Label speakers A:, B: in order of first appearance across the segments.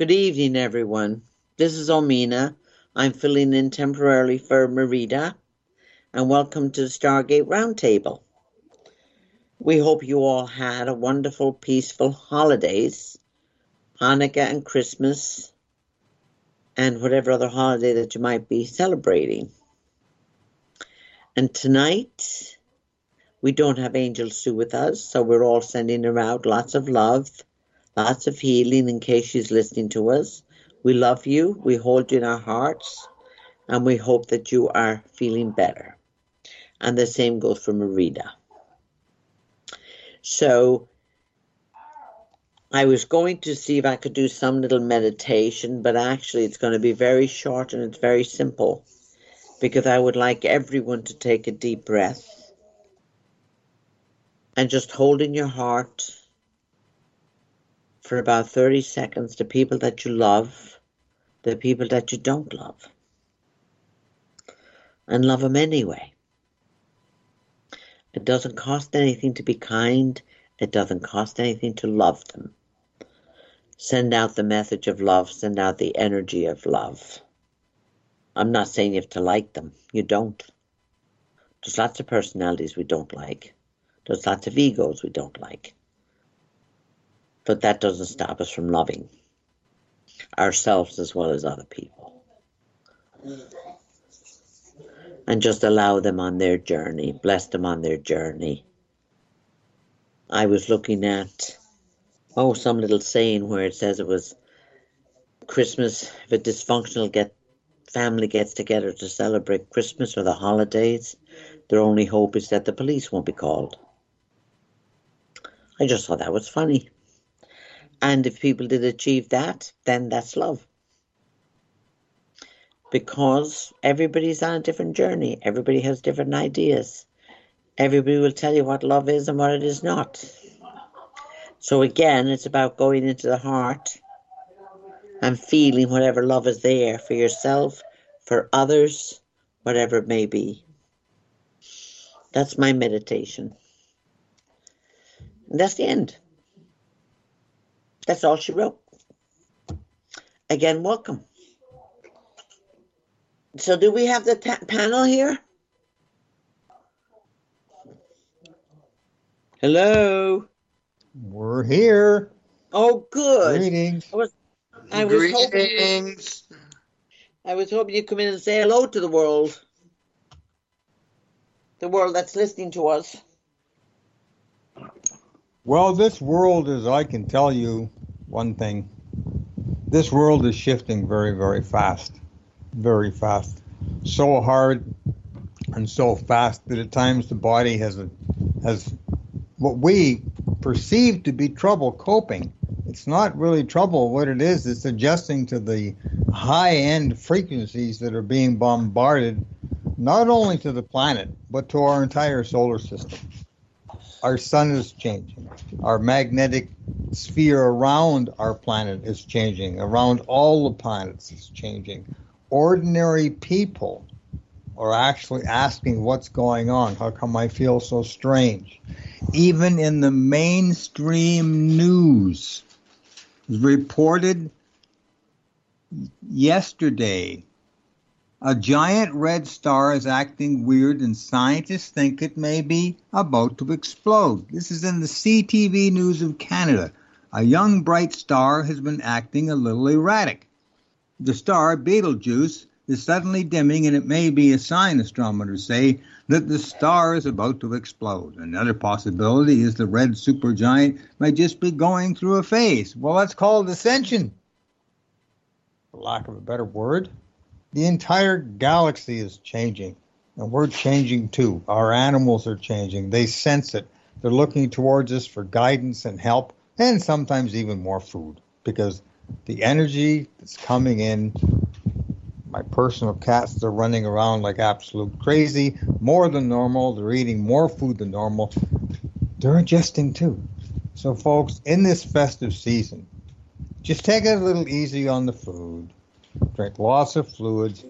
A: Good evening, everyone. This is Omina. I'm filling in temporarily for Marietta, and welcome to the Stargate Roundtable. We hope you all had a wonderful, peaceful holidays, Hanukkah and Christmas, and whatever other holiday that you might be celebrating. And tonight, we don't have Angel Sue with us, so we're all sending her out lots of love, lots of healing in case she's listening to us. We love you, we hold you in our hearts, and we hope that you are feeling better. And the same goes for Marietta. So I was going to see if I could do some little meditation, but actually it's going to be very short and it's very simple because I would like everyone to take a deep breath and just hold in your heart for about 30 seconds the people that you love, the people that you don't love, and love them anyway. It doesn't cost anything to be kind. It doesn't cost anything to love them. Send out the message of love, send out the energy of love. I'm not saying you have to like them. You don't. There's lots of personalities we don't like. There's lots of egos we don't like. But that doesn't stop us from loving ourselves as well as other people and just allow them on their journey, bless them on their journey. I was looking at, oh, some little saying where it says it was Christmas, if a dysfunctional get family gets together to celebrate Christmas or the holidays, their only hope is that the police won't be called. I just thought that was funny. And if people did achieve that, then that's love because everybody's on a different journey. Everybody has different ideas. Everybody will tell you what love is and what it is not. So again, it's about going into the heart and feeling whatever love is there for yourself, for others, whatever it may be. That's my meditation. And that's the end. That's all she wrote. Again, welcome. So, do we have the ta- panel here? Hello.
B: We're here.
A: Oh, good.
B: Greetings.
A: I was, I was hoping. You, I was hoping you'd come in and say hello to the world. The world that's listening to us.
B: Well, this world as I can tell you one thing. This world is shifting very, very fast very fast, so hard and so fast that at times the body has a, has what we perceive to be trouble coping. It's not really trouble. What it is, it's adjusting to the high end frequencies that are being bombarded, not only to the planet, but to our entire solar system. Our sun is changing. Our magnetic sphere around our planet is changing. Around all the planets is changing ordinary people are actually asking what's going on. How come I feel so strange? Even in the mainstream news, reported yesterday, a giant red star is acting weird, and scientists think it may be about to explode. This is in the CTV News of Canada. A young bright star has been acting a little erratic the star Betelgeuse is suddenly dimming, and it may be a sign, astronomers say, that the star is about to explode. Another possibility is the red supergiant might just be going through a phase. Well, that's called ascension, for lack of a better word. The entire galaxy is changing, and we're changing too. Our animals are changing. They sense it. They're looking towards us for guidance and help, and sometimes even more food, because the energy that's coming in. My personal cats are running around like absolute crazy, more than normal. They're eating more food than normal. They're adjusting too. So, folks, in this festive season, just take it a little easy on the food, drink lots of fluids,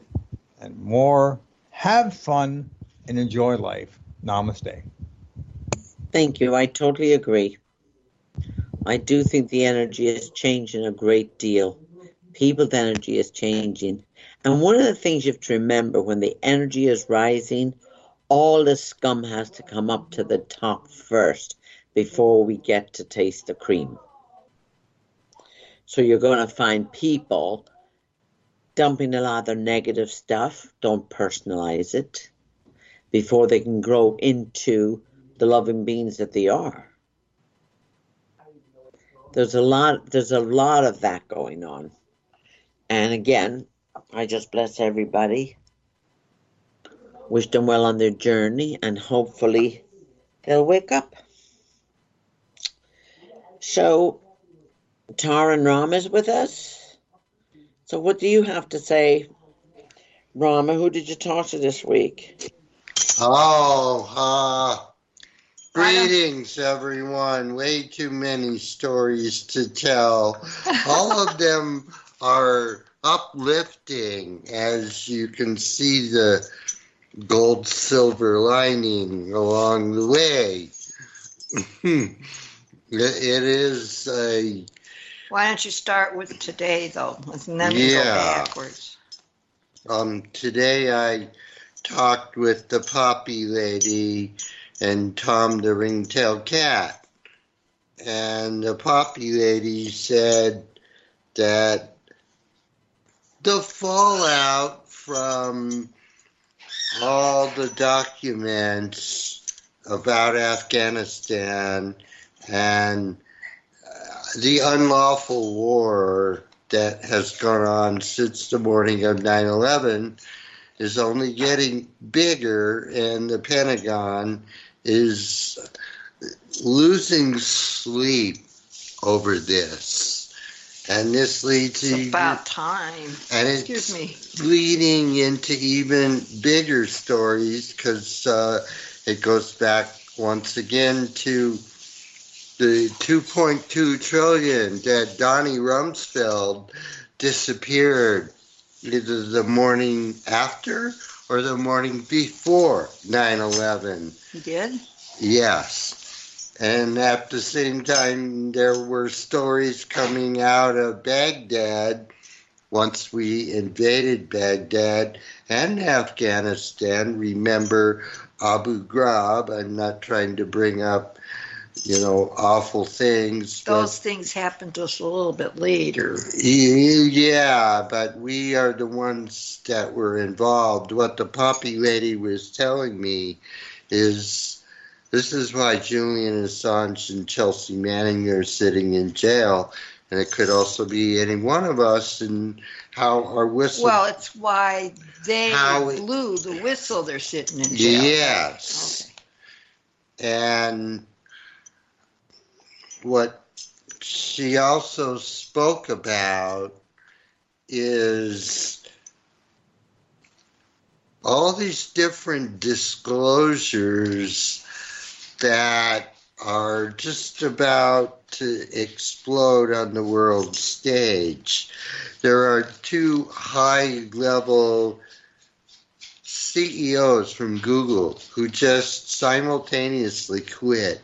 B: and more. Have fun and enjoy life. Namaste.
A: Thank you. I totally agree. I do think the energy is changing a great deal. People's energy is changing. And one of the things you have to remember when the energy is rising, all the scum has to come up to the top first before we get to taste the cream. So you're going to find people dumping a lot of their negative stuff. Don't personalize it before they can grow into the loving beings that they are. There's a lot there's a lot of that going on. And again, I just bless everybody. Wish them well on their journey and hopefully they'll wake up. So Tara and Ram is with us. So, what do you have to say, Rama? Who did you talk to this week?
C: Oh, uh, greetings, everyone. Way too many stories to tell. All of them are uplifting, as you can see the gold silver lining along the way. it is a
D: why don't you start with today, though, and then we go backwards?
C: Um, today I talked with the Poppy Lady and Tom the Ringtail Cat. And the Poppy Lady said that the fallout from all the documents about Afghanistan and the unlawful war that has gone on since the morning of 9 11 is only getting bigger, and the Pentagon is losing sleep over this. And this leads
D: It's
C: to
D: about time.
C: and
D: Excuse
C: it's
D: me.
C: leading into even bigger stories because uh, it goes back once again to the 2.2 trillion that Donnie Rumsfeld disappeared either the morning after or the morning before 9/11.
D: You did?
C: Yes. And at the same time, there were stories coming out of Baghdad once we invaded Baghdad and Afghanistan. Remember Abu Ghraib? I'm not trying to bring up, you know, awful things. but-
D: Those things happened to us a little bit later.
C: yeah, but we are the ones that were involved. What the poppy lady was telling me is this is why Julian Assange and Chelsea Manning are sitting in jail, and it could also be any one of us, and how our whistle.
D: Well, it's why they
C: How it-
D: blew the whistle. They're sitting in jail.
C: yes.
D: Okay.
C: And what she also spoke about is all these different disclosures that are just about to explode on the world stage. There are two high level CEOs from Google who just simultaneously quit,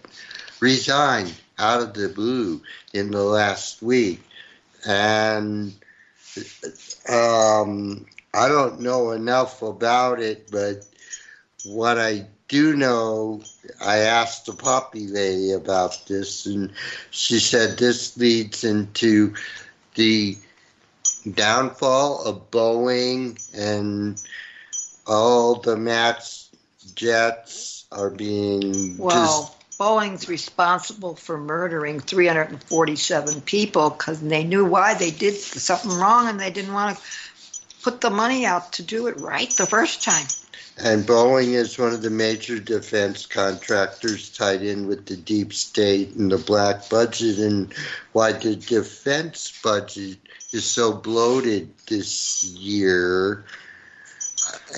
C: resigned out of the blue in the last week. And um, I don't know enough about it, but what I do know, I asked the Poppy lady about this, and she said this leads into the downfall of Boeing and all the Max jets are being
D: Well, Boeing's responsible for murdering 347 people because they knew why they did something wrong and they didn't want to put the money out to do it right the first time.
C: And Boeing is one of the major defense contractors tied in with the deep state and the black budget, and why the defense budget is so bloated this year.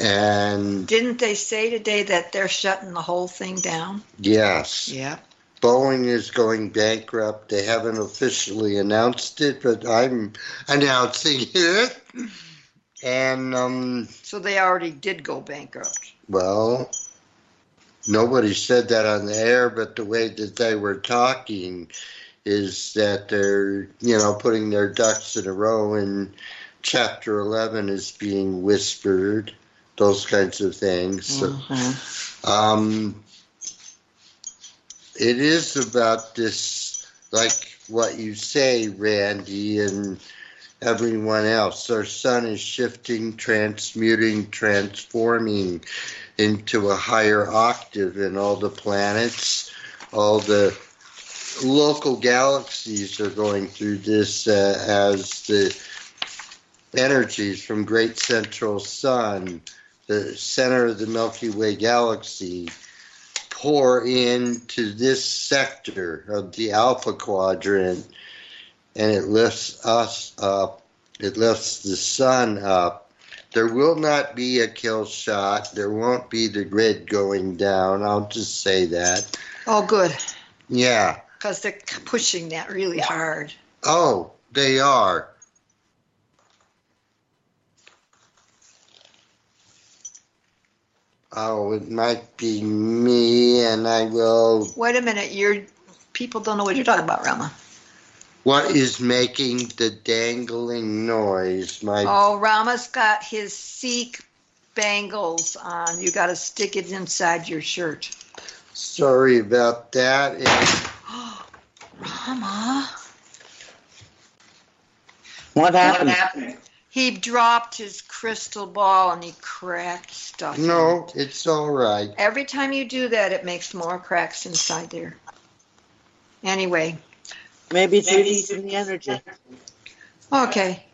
C: And
D: Didn't they say today that they're shutting the whole thing down?
C: yes,
D: Yeah.
C: Boeing is going bankrupt. They haven't officially announced it, but I'm announcing it. And um,
D: So they already did go bankrupt.
C: Well, nobody said that on the air, but the way that they were talking, is that they're, you know, putting their ducks in a row and chapter 11 is being whispered, those kinds of things. So,
A: Mhm.
C: um, it is about this, like what you say, Randy, and everyone else. Our sun is shifting, transmuting, transforming into a higher octave, and all the planets, all the local galaxies are going through this uh, as the energies from great central sun. The center of the milky way galaxy pour into this sector of the alpha quadrant and it lifts us up it lifts the sun up. There will not be a kill shot. There won't be the grid going down. I'll just say that.
D: Oh, good,
C: yeah.
D: Because they're pushing that really hard.
C: Oh, they are. Oh, it might be me, and I will.
D: Wait a minute, you're people don't know what you're talking about, Rama.
C: What is making the dangling noise? My
D: Oh, Rama's got his Sikh bangles on. You got to stick it inside your shirt.
C: sorry about that. And
D: Rama,
A: What happened?
D: He dropped his crystal ball and he cracked stuff.
C: no,
D: it.
C: it's all right.
D: Every time you do that, it makes more cracks inside there. Anyway,
A: Maybe it's releasing the energy.
D: okay,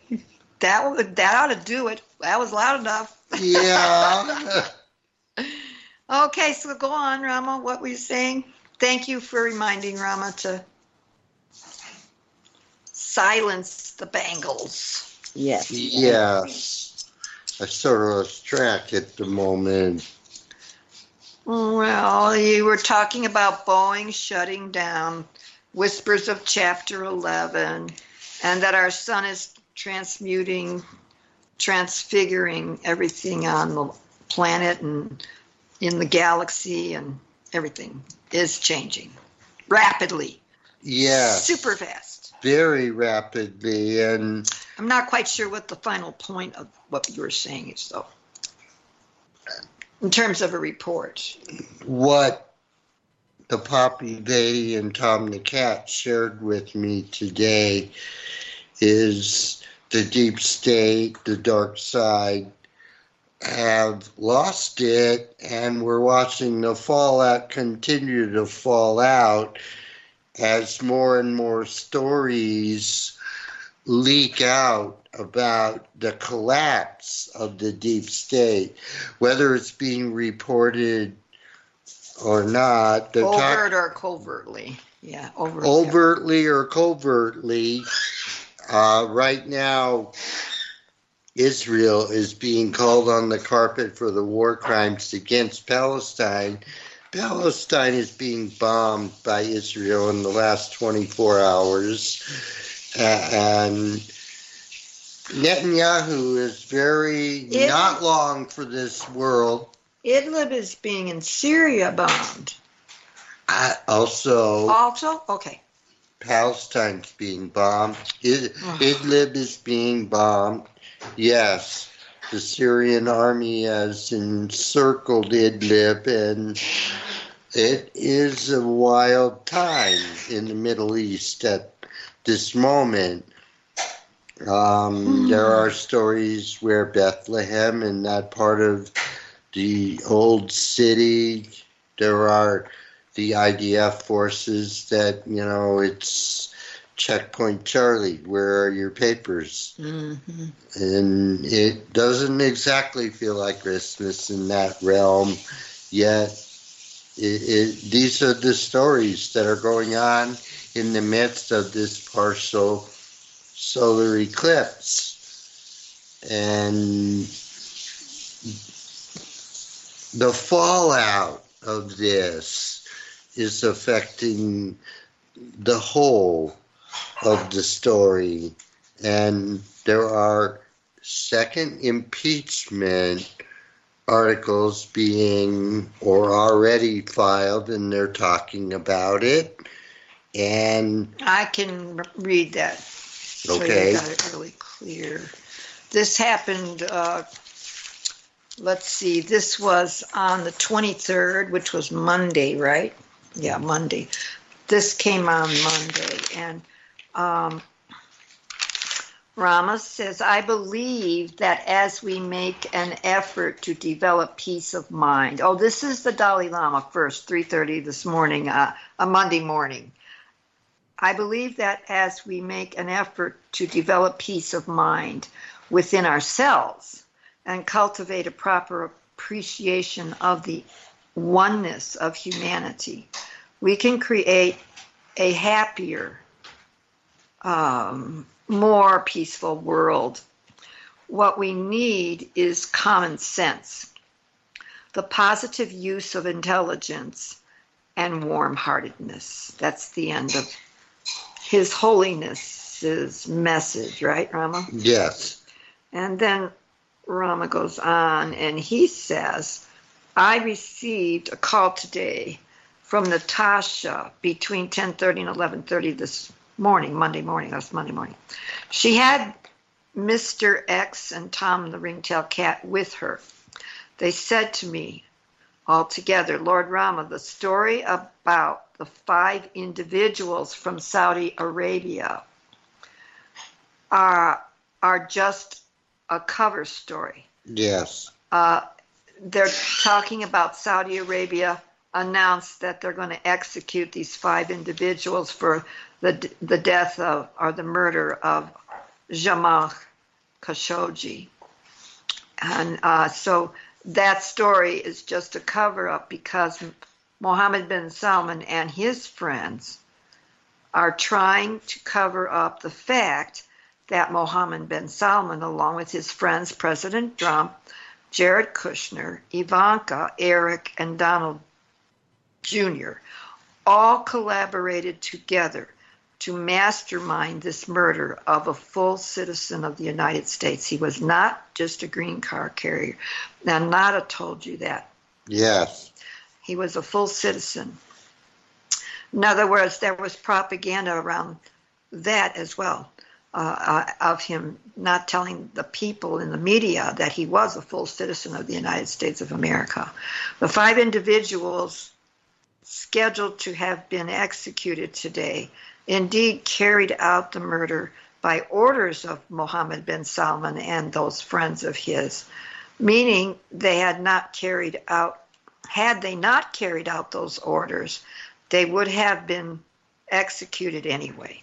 D: that that ought to do it. That was loud enough.
C: Yeah.
D: Okay, so go on, Rama. What were you saying? Thank you for reminding Rama to silence the bangles.
A: Yes.
C: yes. I sort of lost track at the moment.
D: Well, you were talking about Boeing shutting down, whispers of chapter 11, and that our sun is transmuting, transfiguring everything on the planet and in the galaxy, and everything is changing rapidly,
C: Yes.
D: super fast.
C: Very rapidly. And
D: I'm not quite sure what the final point of what you were saying is, though, in terms of a report.
C: what the Poppy Lady and Tom the Cat shared with me today is the deep state, the dark side, have lost it, and we're watching the fallout continue to fall out as more and more stories leak out about the collapse of the deep state, whether it's being reported or not. They're talk-
D: Overt or covertly. Yeah, overt.
C: overtly or covertly. Uh, right now, Israel is being called on the carpet for the war crimes against Palestine. Palestine is being bombed by Israel in the last 24 hours. And Netanyahu is very
D: It-
C: not long for this world.
D: Idlib is being in Syria bombed.
C: Uh, also,
D: Also, okay.
C: Palestine's being bombed. Id-. Idlib is being bombed. Yes, the Syrian army has encircled Idlib, and it is a wild time in the Middle East at this moment. Um, there are stories where Bethlehem and that part of the old city, there are the IDF forces that, you know, it's checkpoint Charlie, where are your papers?
D: hmm
C: And it doesn't exactly feel like Christmas in that realm, yet it, it, these are the stories that are going on in the midst of this partial solar eclipse. And the fallout of this is affecting the whole of the story. And there are second impeachment articles being or already filed, and they're talking about it And
D: I can read that. So
C: Okay.
D: you got it really clear. This happened, uh, let's see, this was on the 23rd, which was Monday, right? Yeah, Monday. This came on Monday. And um, Rama says, I believe that as we make an effort to develop peace of mind. Oh, this is the Dalai Lama first, 3:30 this morning, uh, a Monday morning. I believe that as we make an effort to develop peace of mind within ourselves and cultivate a proper appreciation of the oneness of humanity, we can create a happier, um, more peaceful world. What we need is common sense, the positive use of intelligence, and warm heartedness. That's the end of his Holiness's message, right, Rama?
C: yes,
D: And then Rama goes on and he says, I received a call today from Natasha between 10:30 and 11:30 this morning, Monday morning. That's Monday morning. She had Mr. X and Tom the ringtail cat with her. They said to me all together, Lord Rama, the story about the five individuals from Saudi Arabia are are just a cover story.
C: yes,
D: Uh, they're talking about Saudi Arabia announced that they're going to execute these five individuals for the the death of or the murder of Jamal Khashoggi, and uh, so that story is just a cover up because Mohammed bin Salman and his friends are trying to cover up the fact that Mohammed bin Salman, along with his friends President Trump, Jared Kushner, Ivanka, Eric, and Donald Jr., all collaborated together to mastermind this murder of a full citizen of the United States. He was not just a green card carrier. Now, Nada told you that.
C: yes,
D: He was a full citizen. In other words, there was propaganda around that as well uh, uh, of him not telling the people in the media that he was a full citizen of the United States of America. The five individuals scheduled to have been executed today indeed carried out the murder by orders of Mohammed bin Salman and those friends of his, meaning they had not carried out had they not carried out those orders, they would have been executed anyway.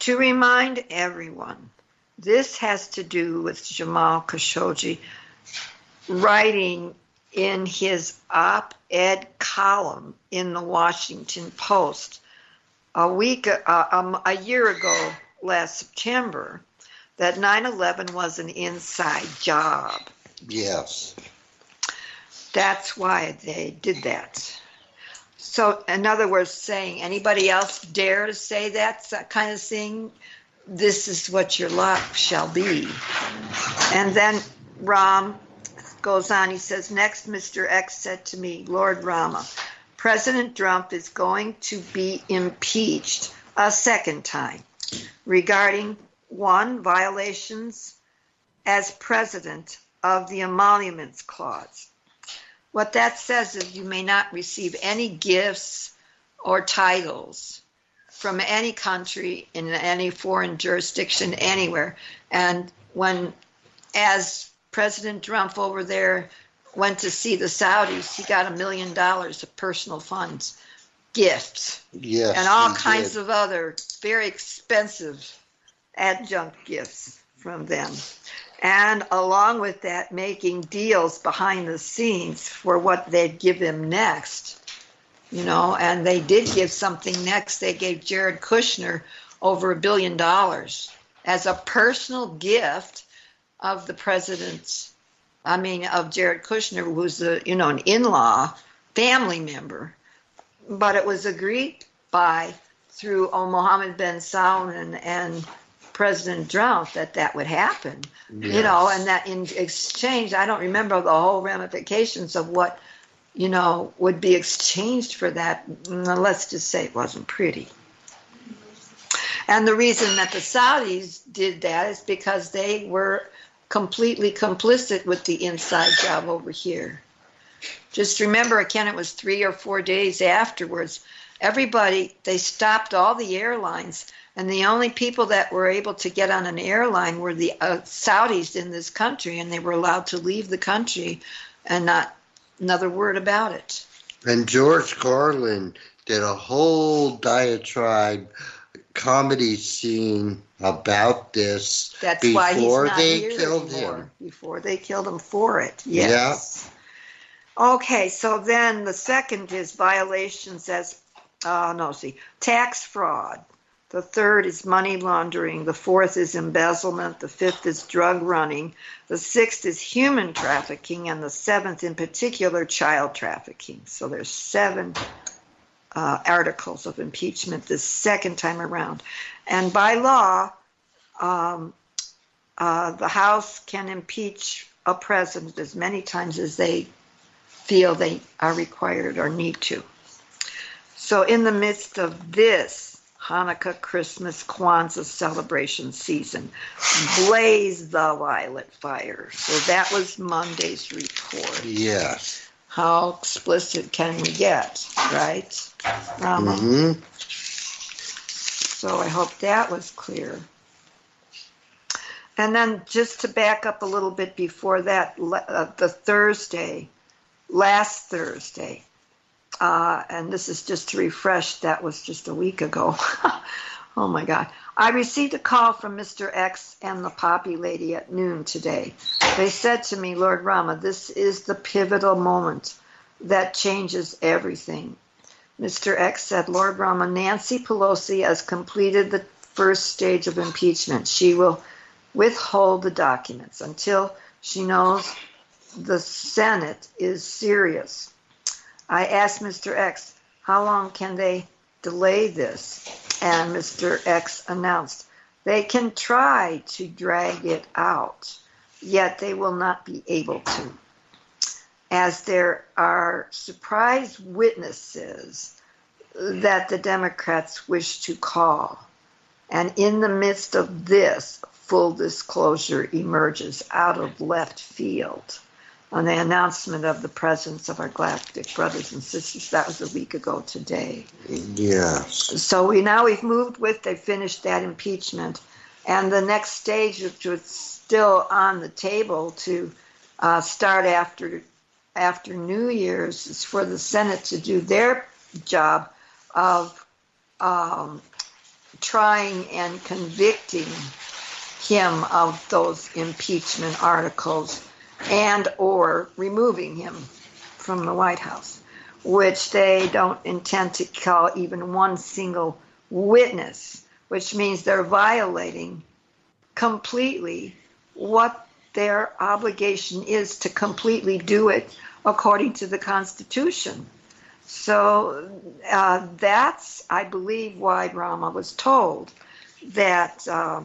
D: To remind everyone, this has to do with Jamal Khashoggi writing in his op ed column in the Washington Post a week, uh, um, a year ago, last September, that 9 11 was an inside job.
C: yes,
D: That's why they did that. So, in other words, saying anybody else dare to say that kind of thing, this is what your lot shall be. And then Ram goes on, he says, Next, Mr. X said to me, Lord Rama, President Trump is going to be impeached a second time regarding one, violations as president of the emoluments clause. What that says is you may not receive any gifts or titles from any country in any foreign jurisdiction anywhere. And when, as President Trump over there went to see the Saudis, he got a million dollars of personal funds, gifts,
C: yes.
D: and all kinds
C: did.
D: of other very expensive adjunct gifts from them. And along with that, making deals behind the scenes for what they'd give him next. You know, and they did give something next. They gave Jared Kushner over a billion dollars as a personal gift of the president's, I mean, of Jared Kushner, who's a, you know, an in law family member. But it was agreed by through oh, Mohammed bin Salman and President Trump that that would happen you know, and that in exchange, I don't remember the whole ramifications of what you know, would be exchanged for that. Mm, Let's just say it wasn't pretty. And the reason that the Saudis did that is because they were completely complicit with the inside job over here. Just remember, again, it was three or four days afterwards. Everybody, they stopped all the airlines, and the only people that were able to get on an airline were the uh, Saudis in this country, and they were allowed to leave the country and not another word about it.
C: And George Carlin did a whole diatribe comedy scene about this
D: That's
C: before
D: why he's not
C: they
D: here
C: killed
D: anymore.
C: him.
D: Before they killed him for it. Yes. Okay, so then the second is violations as, uh, no, see, tax fraud. The third is money laundering. The fourth is embezzlement. The fifth is drug running. The sixth is human trafficking. And the seventh, in particular, child trafficking. So there's seven uh, articles of impeachment this second time around. And by law, um, uh, the House can impeach a president as many times as they feel they are required or need to. So, in the midst of this Hanukkah, Christmas, Kwanzaa celebration season, blaze the violet fire. So, that was Monday's report.
C: Yes.
D: How explicit can we get, right? Rama?
C: hmm
D: So I hope that was clear. And then just to back up a little bit before that, uh, the Thursday, last Thursday, uh, and this is just to refresh, that was just a week ago. oh my God. I received a call from Mr. X and the Poppy Lady at noon today. They said to me, Lord Rama, this is the pivotal moment that changes everything. Mr. X said, Lord Rama, Nancy Pelosi has completed the first stage of impeachment. She will withhold the documents until she knows the Senate is serious. I asked Mr. X, how long can they delay this? And Mr. X announced, they can try to drag it out, yet they will not be able to as there are surprise witnesses that the Democrats wish to call. And in the midst of this, full disclosure emerges out of left field on the announcement of the presence of our galactic brothers and sisters. That was a week ago today.
C: Yes.
D: So we now we've moved with they finished that impeachment, and the next stage, which was still on the table to uh, start after after New Year's, is for the Senate to do their job of um, trying and convicting him of those impeachment articles and or removing him from the White House, which they don't intend to call even one single witness, which means they're violating completely what their obligation is to completely do it according to the Constitution. So uh, that's, I believe, why Rama was told that uh,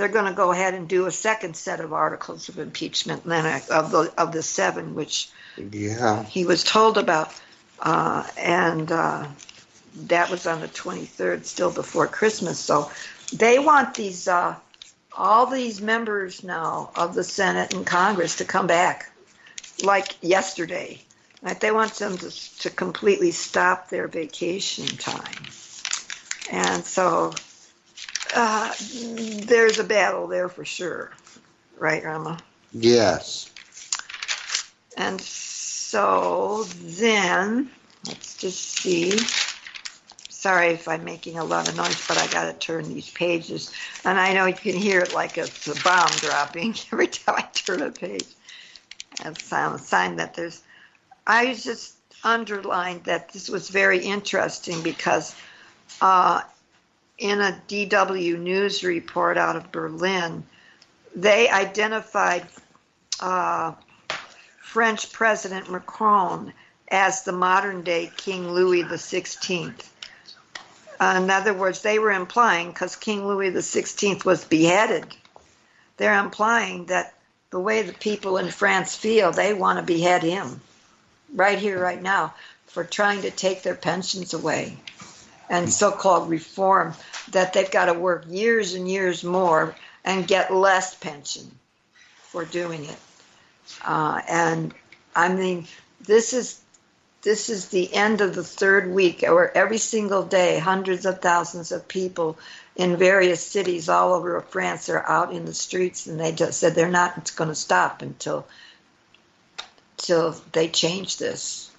D: they're going to go ahead and do a second set of articles of impeachment then of the of the seven which
C: Yeah.
D: he was told about, uh, and uh, that was on the 23rd, still before Christmas. So they want these uh, all these members now of the Senate and Congress to come back, like yesterday. Right? They want them to, to completely stop their vacation time, and so uh, there's a battle there for sure, right, Rama?
C: Yes.
D: And so then, let's just see. Sorry if I'm making a lot of noise, but I got to turn these pages. And I know you can hear it like it's a bomb dropping every time I turn a page. That's a sign that there's. I just underlined that this was very interesting because uh, in a DW News report out of Berlin, they identified. Uh, French President Macron as the modern day King Louis XVI. In other words, they were implying, because King Louis XVI was beheaded, they're implying that the way the people in France feel, they want to behead him. right here, right now, for trying to take their pensions away and so called reform, that they've got to work years and years more and get less pension for doing it. Uh, and I mean, this is this is the end of the third week, where every single day, hundreds of thousands of people in various cities all over France are out in the streets, and they just said they're not going to stop until until they change this.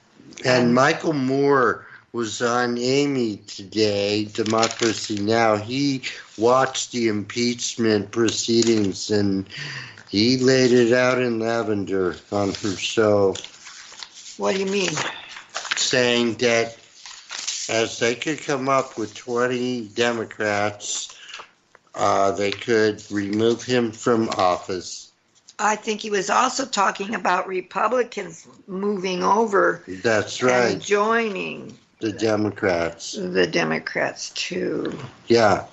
C: And Michael Moore was on Amy today, Democracy Now. He watched the impeachment proceedings and he laid it out in lavender on her show.
D: What do you mean?
C: Saying that as they could come up with 20 Democrats, uh, they could remove him from office.
D: I think he was also talking about Republicans moving over
C: That's right.
D: and joining
C: the Democrats.
D: the Democrats too.
C: Yeah.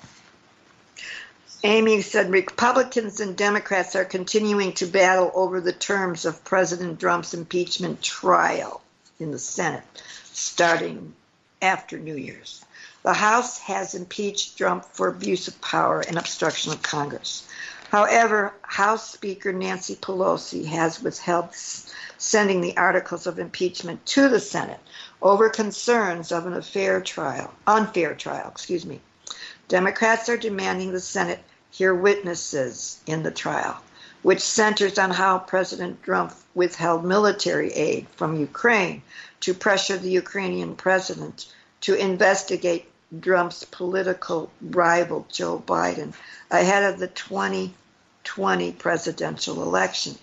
D: Amy said Republicans and Democrats are continuing to battle over the terms of President Trump's impeachment trial in the Senate starting after New Year's. The House has impeached Trump for abuse of power and obstruction of Congress. However, House Speaker Nancy Pelosi has withheld sending the articles of impeachment to the Senate over concerns of an unfair trial, unfair trial, excuse me. Democrats are demanding the Senate hear witnesses in the trial, which centers on how President Trump withheld military aid from Ukraine to pressure the Ukrainian president to investigate Trump's political rival Joe Biden ahead of the 2020 presidential election.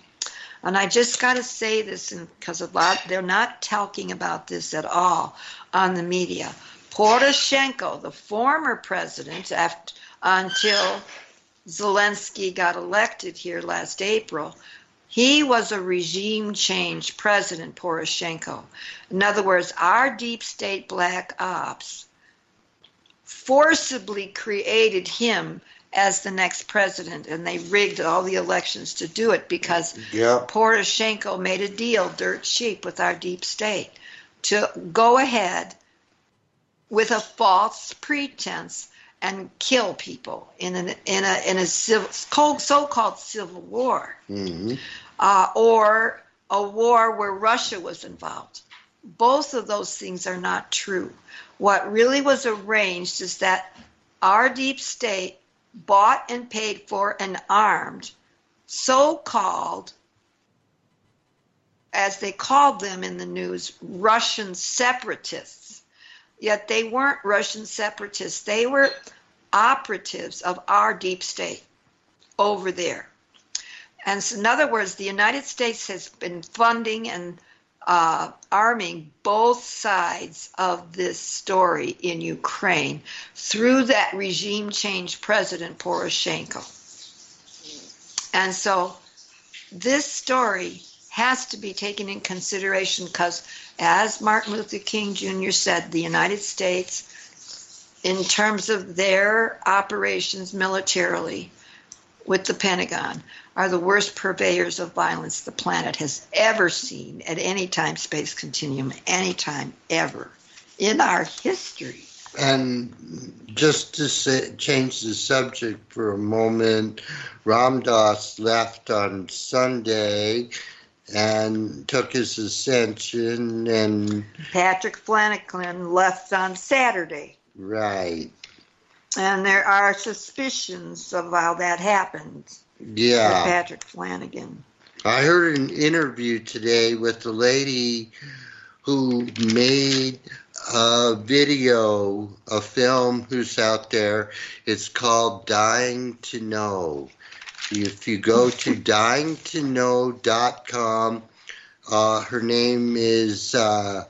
D: And I just got to say this because a lot they're not talking about this at all on the media. Poroshenko, the former president, after, until Zelensky got elected here last April, he was a regime change president, Poroshenko. In other words, our deep state black ops forcibly created him as the next president, and they rigged all the elections to do it because
C: Yep.
D: Poroshenko made a deal, dirt cheap, with our deep state to go ahead with a false pretense and kill people in an in a in a civil, so-called civil war,
C: hmm
D: uh, or a war where Russia was involved. Both of those things are not true. What really was arranged is that our deep state bought and paid for and armed so-called as they called them in the news Russian separatists yet they weren't Russian separatists. They were operatives of our deep state over there. And so in other words, the United States has been funding and uh, arming both sides of this story in Ukraine through that regime change president Poroshenko. And so this story has to be taken in consideration because, as Martin Luther King Jr. said, the United States, in terms of their operations militarily with the Pentagon, are the worst purveyors of violence the planet has ever seen at any time space continuum, any time ever in our history.
C: And just to say, change the subject for a moment, Ram Dass left on Sunday and took his ascension and
D: Patrick Flanagan left on Saturday.
C: right.
D: And there are suspicions of how that happened
C: Yeah.
D: Patrick Flanagan.
C: I heard an interview today with the lady who made a video, a film who's out there. It's called Dying to Know. If you go to dyingtoknow.com, uh, her name is, uh,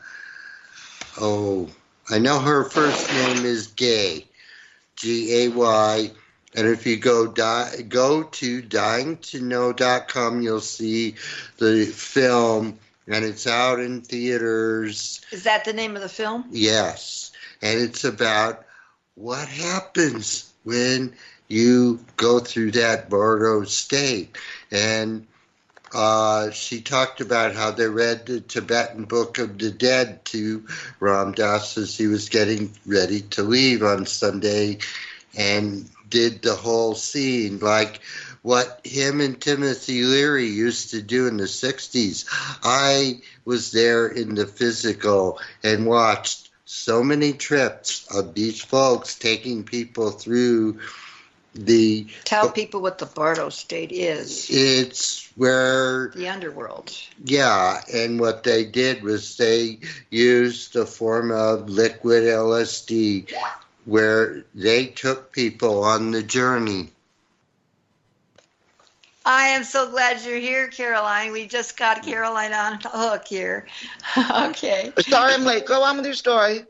C: oh, I know her first name is Gay, G A Y. And if you go di- go to dyingtoknow.com, you'll see the film, and it's out in theaters.
D: Is that the name of the film?
C: Yes, and it's about what happens when you go through that Bardo state. And uh, she talked about how they read the Tibetan Book of the Dead to Ram Dass as he was getting ready to leave on Sunday and did the whole scene like what him and Timothy Leary used to do in the 60s. I was there in the physical and watched so many trips of these folks taking people through the
D: Tell people what the Bardo State is.
C: it's where
D: The underworld.
C: yeah and what they did was they used a form of liquid lsd where they took people on the journey
D: I am so glad you're here, Caroline. We just got Caroline on the hook here. okay.
E: Sorry I'm late. Go on with your story.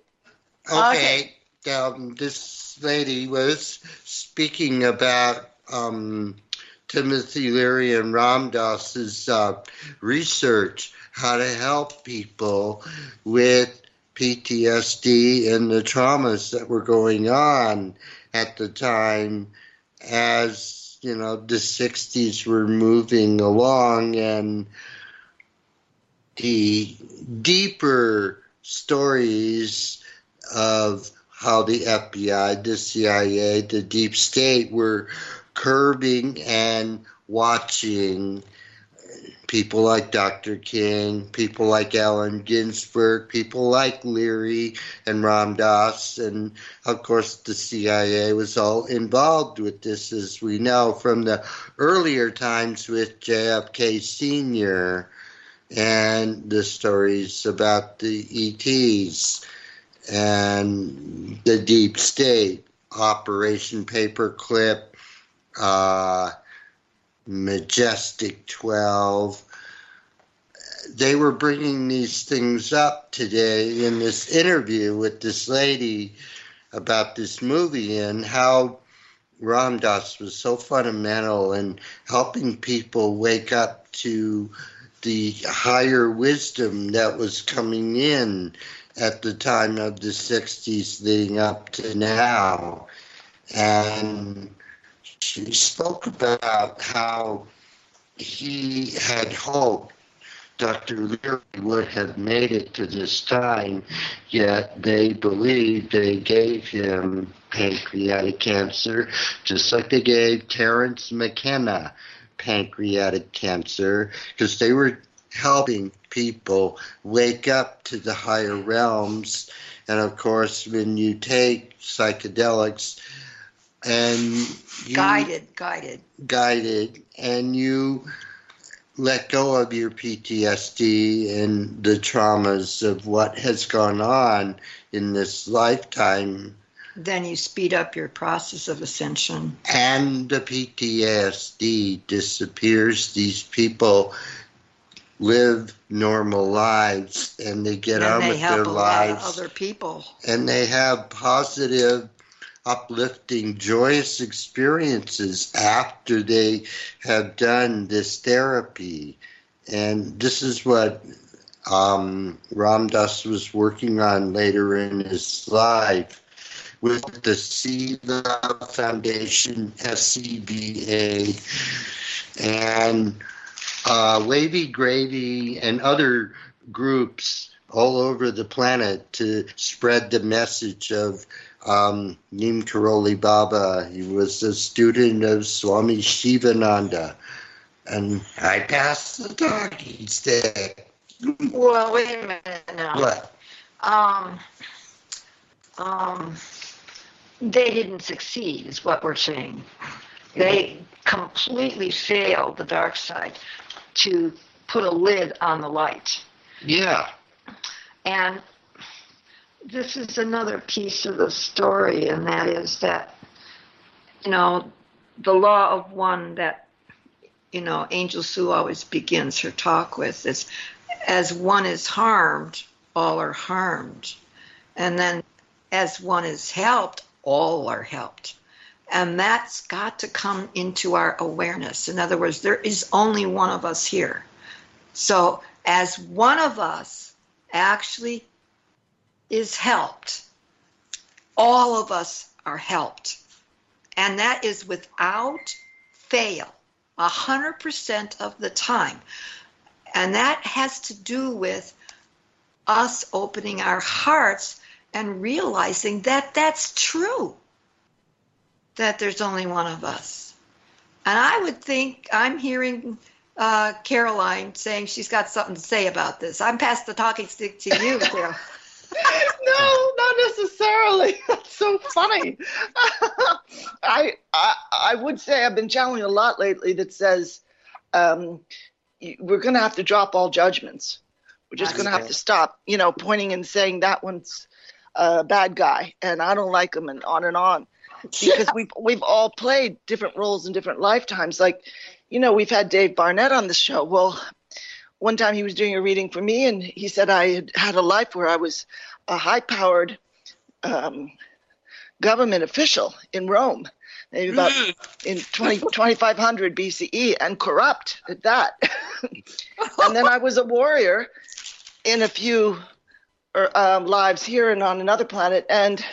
C: okay, Um, this lady was speaking about um, timothy leary and ram Dass's uh, research how to help people with PTSD and the traumas that were going on at the time as you know the 60s were moving along and the deeper stories of how the FBI, the CIA, the deep state were curbing and watching people like Dr. King, people like Allen Ginsberg, people like Leary and Ram Dass, and of course the CIA was all involved with this, as we know from the earlier times with JFK Sr. and the stories about the ETs and the deep state, Operation Paperclip, uh, Majestic 12. They were bringing these things up today in this interview with this lady about this movie and how Ram Dass was so fundamental in helping people wake up to the higher wisdom that was coming in at the time of the 60s leading up to now. And she spoke about how he had hoped Dr. Leary would have made it to this time, yet they believed they gave him pancreatic cancer, just like they gave Terence McKenna pancreatic cancer, because they were helping people wake up to the higher realms. And of course, when you take psychedelics and you
D: Guided, guided.
C: guided and you let go of your PTSD and the traumas of what has gone on in this lifetime
D: Then you speed up your process of ascension.
C: and the PTSD disappears, these people live normal lives and they get
D: and
C: on
D: they
C: with their
D: a lot of
C: lives
D: other people.
C: and they have positive uplifting joyous experiences after they have done this therapy. And this is what um, Ram Dass was working on later in his life with the Love Foundation, SCBA, and uh, Wavy Gravy and other groups all over the planet to spread the message of um, Neem Karoli Baba. He was a student of Swami Shivananda. And I passed the talking stick.
D: Well, wait a minute now.
C: What?
D: Um, um, they didn't succeed, is what we're saying. They completely failed the dark side to put a lid on the light.
C: Yeah.
D: And this is another piece of the story, and that is that, you know, the law of one that, you know, Angel Sue always begins her talk with is as one is harmed, all are harmed. And then as one is helped, all are helped. And that's got to come into our awareness. In other words, there is only one of us here. So as one of us actually is helped, all of us are helped. And that is without fail. 100% of the time. And that has to do with us opening our hearts and realizing that that's true, that there's only one of us. And I would think I'm hearing uh, Caroline saying she's got something to say about this. I'm past the talking stick to you.
E: no, not necessarily. That's so funny. I, I I would say I've been channeling a lot lately that says um, we're going to have to drop all judgments. We're just going to have to stop, you know, pointing and saying that one's a bad guy and I don't like him and on and on because we've we've all played different roles in different lifetimes. Like, you know, we've had Dave Barnett on the show. Well, one time he was doing a reading for me and he said I had had a life where I was a high powered um, government official in Rome, maybe about in 20, 2500 BCE, and corrupt at that. and then I was a warrior in a few er, um, lives here and on another planet, and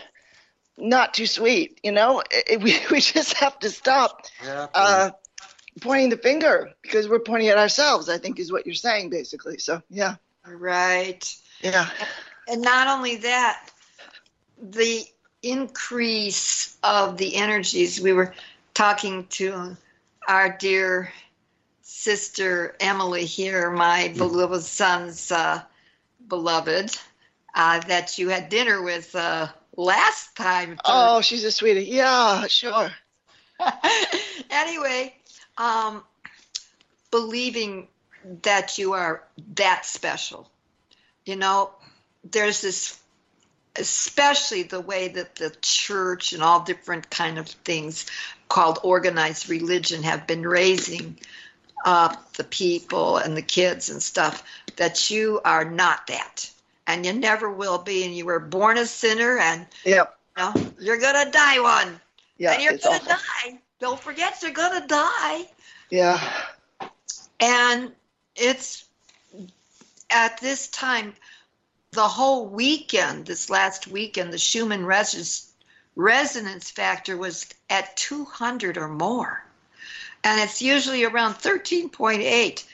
E: not too sweet. You know, it, we we just have to stop
C: Yeah.
E: uh, pointing the finger because we're pointing at ourselves. I think is what you're saying basically. So yeah,
D: Right.
E: yeah,
D: And not only that, the increase of the energies. We were talking to our dear sister Emily here, my beloved son's uh, beloved, uh, that you had dinner with uh, last time.
E: Oh, she's a sweetie. Yeah, sure.
D: anyway, um, believing that you are that special. You know, there's this, especially the way that the church and all different kind of things called organized religion have been raising up the people and the kids and stuff, that you are not that. And you never will be, and you were born a sinner, and
E: Yep.
D: you know, you're gonna die one
E: Yeah.
D: and you're gonna
E: awful.
D: die. Don't forget, you're gonna die.
E: Yeah.
D: And it's at this time, the whole weekend, this last weekend, the Schumann res- resonance factor was at 200 or more. And it's usually around 13.8.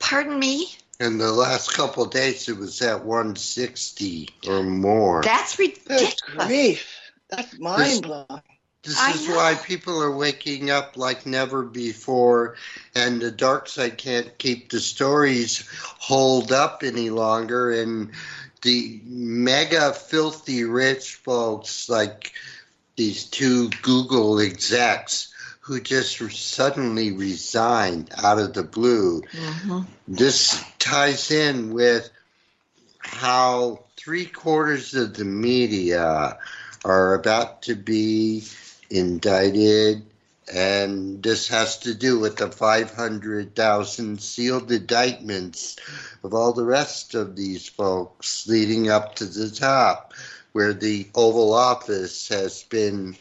D: Pardon me?
C: In the last couple of days, it was at 160 or more.
D: That's
E: Good
D: ridiculous.
E: grief. That's mind blowing.
C: This is why people are waking up like never before, and the dark side can't keep the stories holed up any longer. And the mega filthy rich folks, like these two Google execs, who just suddenly resigned out of the blue,
D: Mhm.
C: this ties in with how three quarters of the media are about to be indicted, and this has to do with the 500,000 sealed indictments of all the rest of these folks leading up to the top, where the Oval Office has been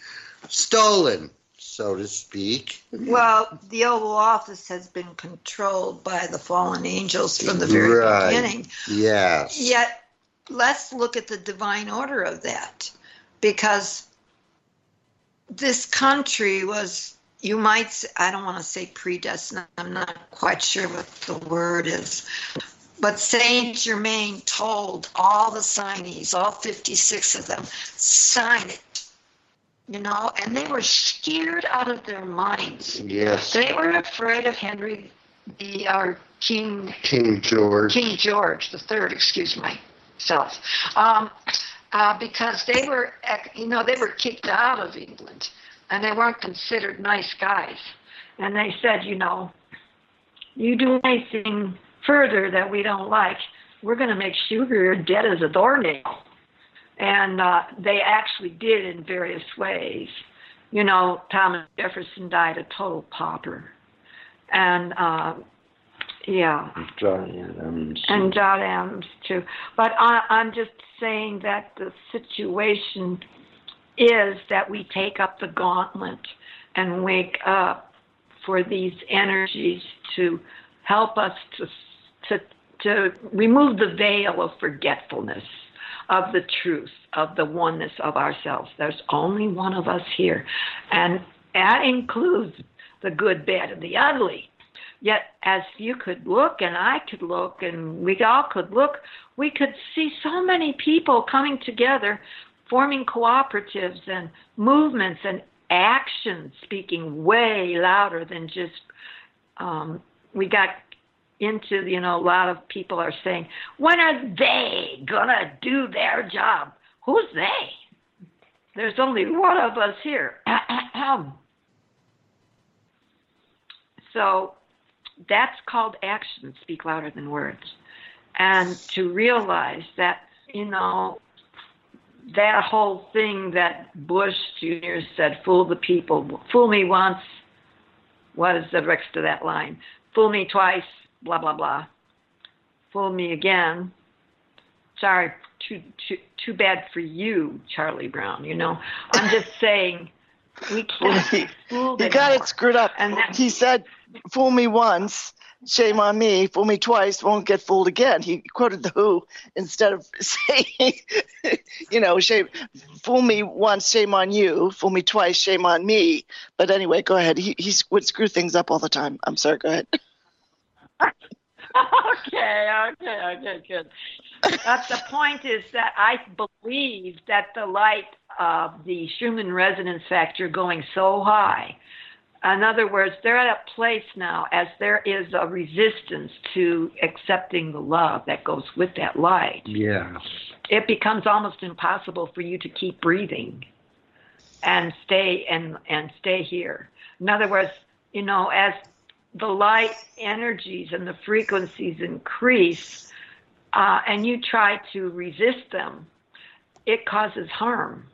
C: stolen, so to speak.
D: Well, the Oval Office has been controlled by the fallen angels from the very
C: Right.
D: beginning.
C: Yes.
D: Yet, let's look at the divine order of that because this country was, you might i don't want to say predestined, I'm not quite sure what the word is. But Saint Germain told all the signees, all 56 of them, sign it. You know, and they were scared out of their minds.
C: Yes.
D: They were afraid of Henry, the our King
C: King George.
D: King George the Third, excuse myself, um, uh, because they were, you know, they were kicked out of England, and they weren't considered nice guys. And they said, you know, you do anything further that we don't like, we're going to make sure you're dead as a doornail. And uh, they actually did in various ways. You know, Thomas Jefferson died a total pauper, and uh, yeah,
C: John Adams.
D: and John Adams too. But I, I'm just saying that the situation is that we take up the gauntlet and wake up for these energies to help us to to to remove the veil of forgetfulness of the truth of the oneness of ourselves. There's only one of us here, and that includes the good, bad, and the ugly. Yet, as you could look, and I could look, and we all could look, we could see so many people coming together, forming cooperatives and movements and actions, speaking way louder than just. Um, we got into, you know, a lot of people are saying, when are they gonna do their job? Who's they? There's only one of us here. so that's called action, speak louder than words. And to realize that, you know, that whole thing that Bush Jr. said, fool the people, fool me once, what is the rest of that line? Fool me twice, blah, blah, blah. Fool me again. Sorry, too, too, too bad for you, Charlie Brown. You know, I'm just saying we can't
E: he,
D: fool
E: he got it screwed up.
D: And that,
E: he said, "Fool me once, shame on me. Fool me twice, won't get fooled again." He quoted the Who instead of saying, "You know, shame, fool me once, shame on you. Fool me twice, shame on me." But anyway, go ahead. He would screw things up all the time. I'm sorry. Go ahead.
D: okay, okay, okay, good. But the point is that I believe that the light of the Schumann resonance factor going so high. In other words, they're at a place now as there is a resistance to accepting the love that goes with that light.
C: Yeah.
D: It becomes almost impossible for you to keep breathing and stay and and stay here. In other words, you know, as the light energies and the frequencies increase, uh, and you try to resist them, it causes harm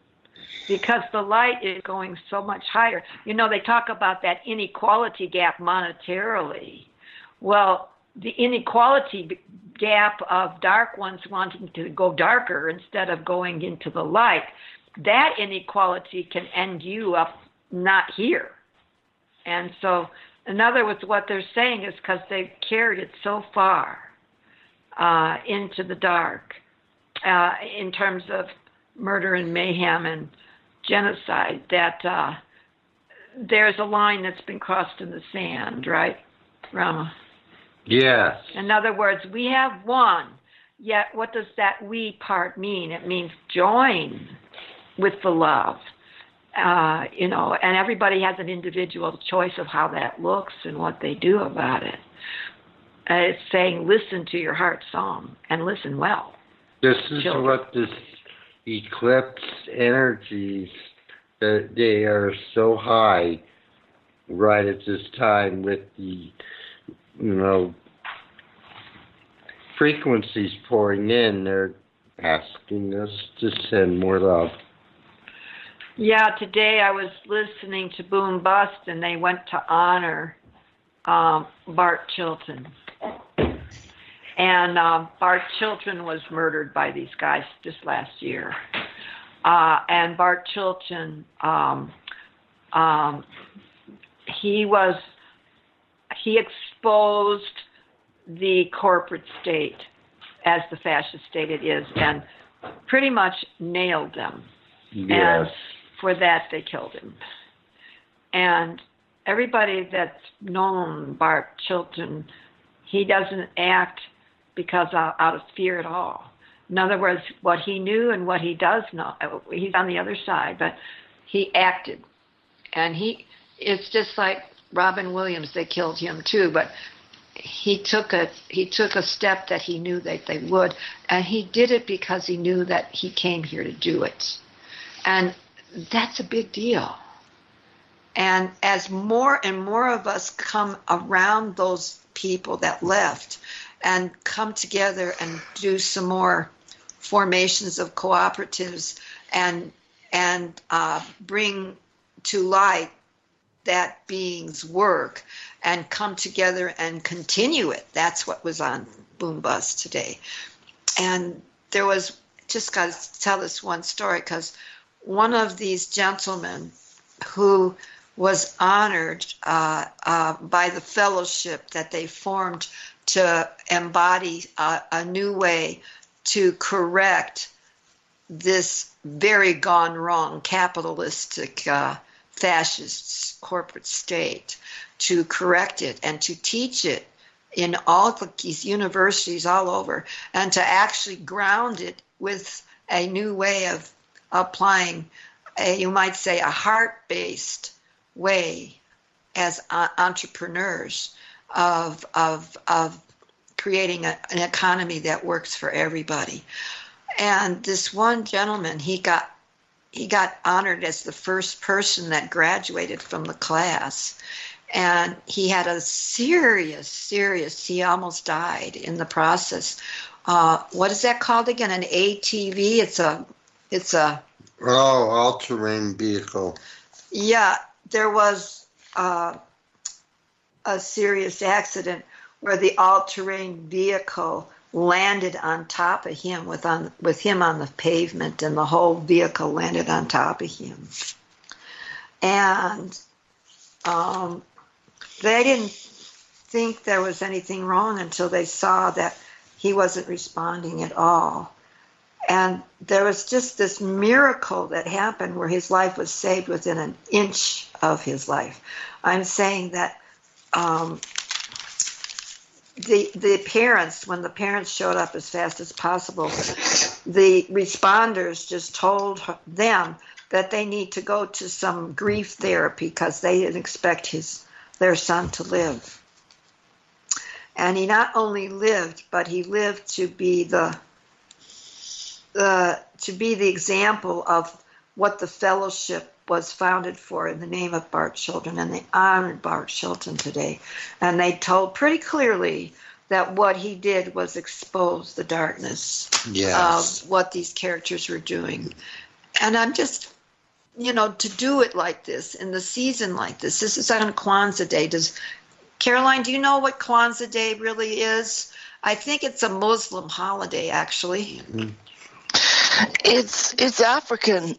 D: because the light is going so much higher. You know, they talk about that inequality gap monetarily. Well, the inequality gap of dark ones wanting to go darker instead of going into the light, that inequality can end you up not here. And so, in other words, what they're saying is because they've carried it so far uh, into the dark uh, in terms of murder and mayhem and genocide that uh, there's a line that's been crossed in the sand, right, Rama?
C: Yes.
D: In other words, we have won. Yet, what does that we part mean? It means join with the love. Uh, you know, and everybody has an individual choice of how that looks and what they do about it. Uh, it's saying, listen to your heart song and listen well.
C: This is
D: Children.
C: what this eclipse energies that they are so high right at this time with the you know frequencies pouring in they're asking us to send more love
D: Yeah, today I was listening to Boom Bust and they went to honor um, Bart Chilton. And Bart Chilton was murdered by these guys just last year. Uh, and Bart Chilton, um, um, he was, he exposed the corporate state as the fascist state it is and pretty much nailed them. And for that, they killed him. And everybody that's known Bart Chilton, he doesn't act because out, of fear at all. In other words, what he knew and what he does know, he's on the other side, but he acted. And he, it's just like Robin Williams, they killed him too, but he took a he took a step that he knew that they would, and he did it because he knew that he came here to do it, and that's a big deal. And as more and more of us come around those people that left and come together and do some more formations of cooperatives and and uh, bring to light that being's work and come together and continue it. That's what was on Boom Bust today. And there was just got to tell this one story because one of these gentlemen who was honored uh, uh, by the fellowship that they formed to embody a, a new way to correct this very gone wrong capitalistic uh, fascist corporate state, to correct it and to teach it in all these universities all over, and to actually ground it with a new way of applying, a, you might say, a heart based way as uh, entrepreneurs of, of, of creating a, an economy that works for everybody. And this one gentleman, he got he got honored as the first person that graduated from the class. And he had a serious, serious, he almost died in the process. Uh, what is that called again? An ATV? It's a, it's a.
C: Oh, all terrain vehicle.
D: Yeah, there was uh, a serious accident where the all-terrain vehicle landed on top of him with on with him on the pavement and the whole vehicle landed on top of him. And um, they didn't think there was anything wrong until they saw that he wasn't responding at all. And there was just this miracle that happened where his life was saved within an inch of his life. I'm saying that um, the the parents when the parents showed up as fast as possible the responders just told them that they need to go to some grief therapy because they didn't expect his their son to live. And he not only lived but he lived to be the the to be the example of what the fellowship was founded for in the name of Bart Chilton, and they honored Bart Chilton today. And they told pretty clearly that what he did was expose the darkness
C: Yes.
D: of what these characters were doing. And I'm just, you know, to do it like this in the season like this. This is on Kwanzaa Day. Does Caroline, do you know what Kwanzaa Day really is? I think it's a Muslim holiday, actually. Mm-hmm.
E: It's it's African,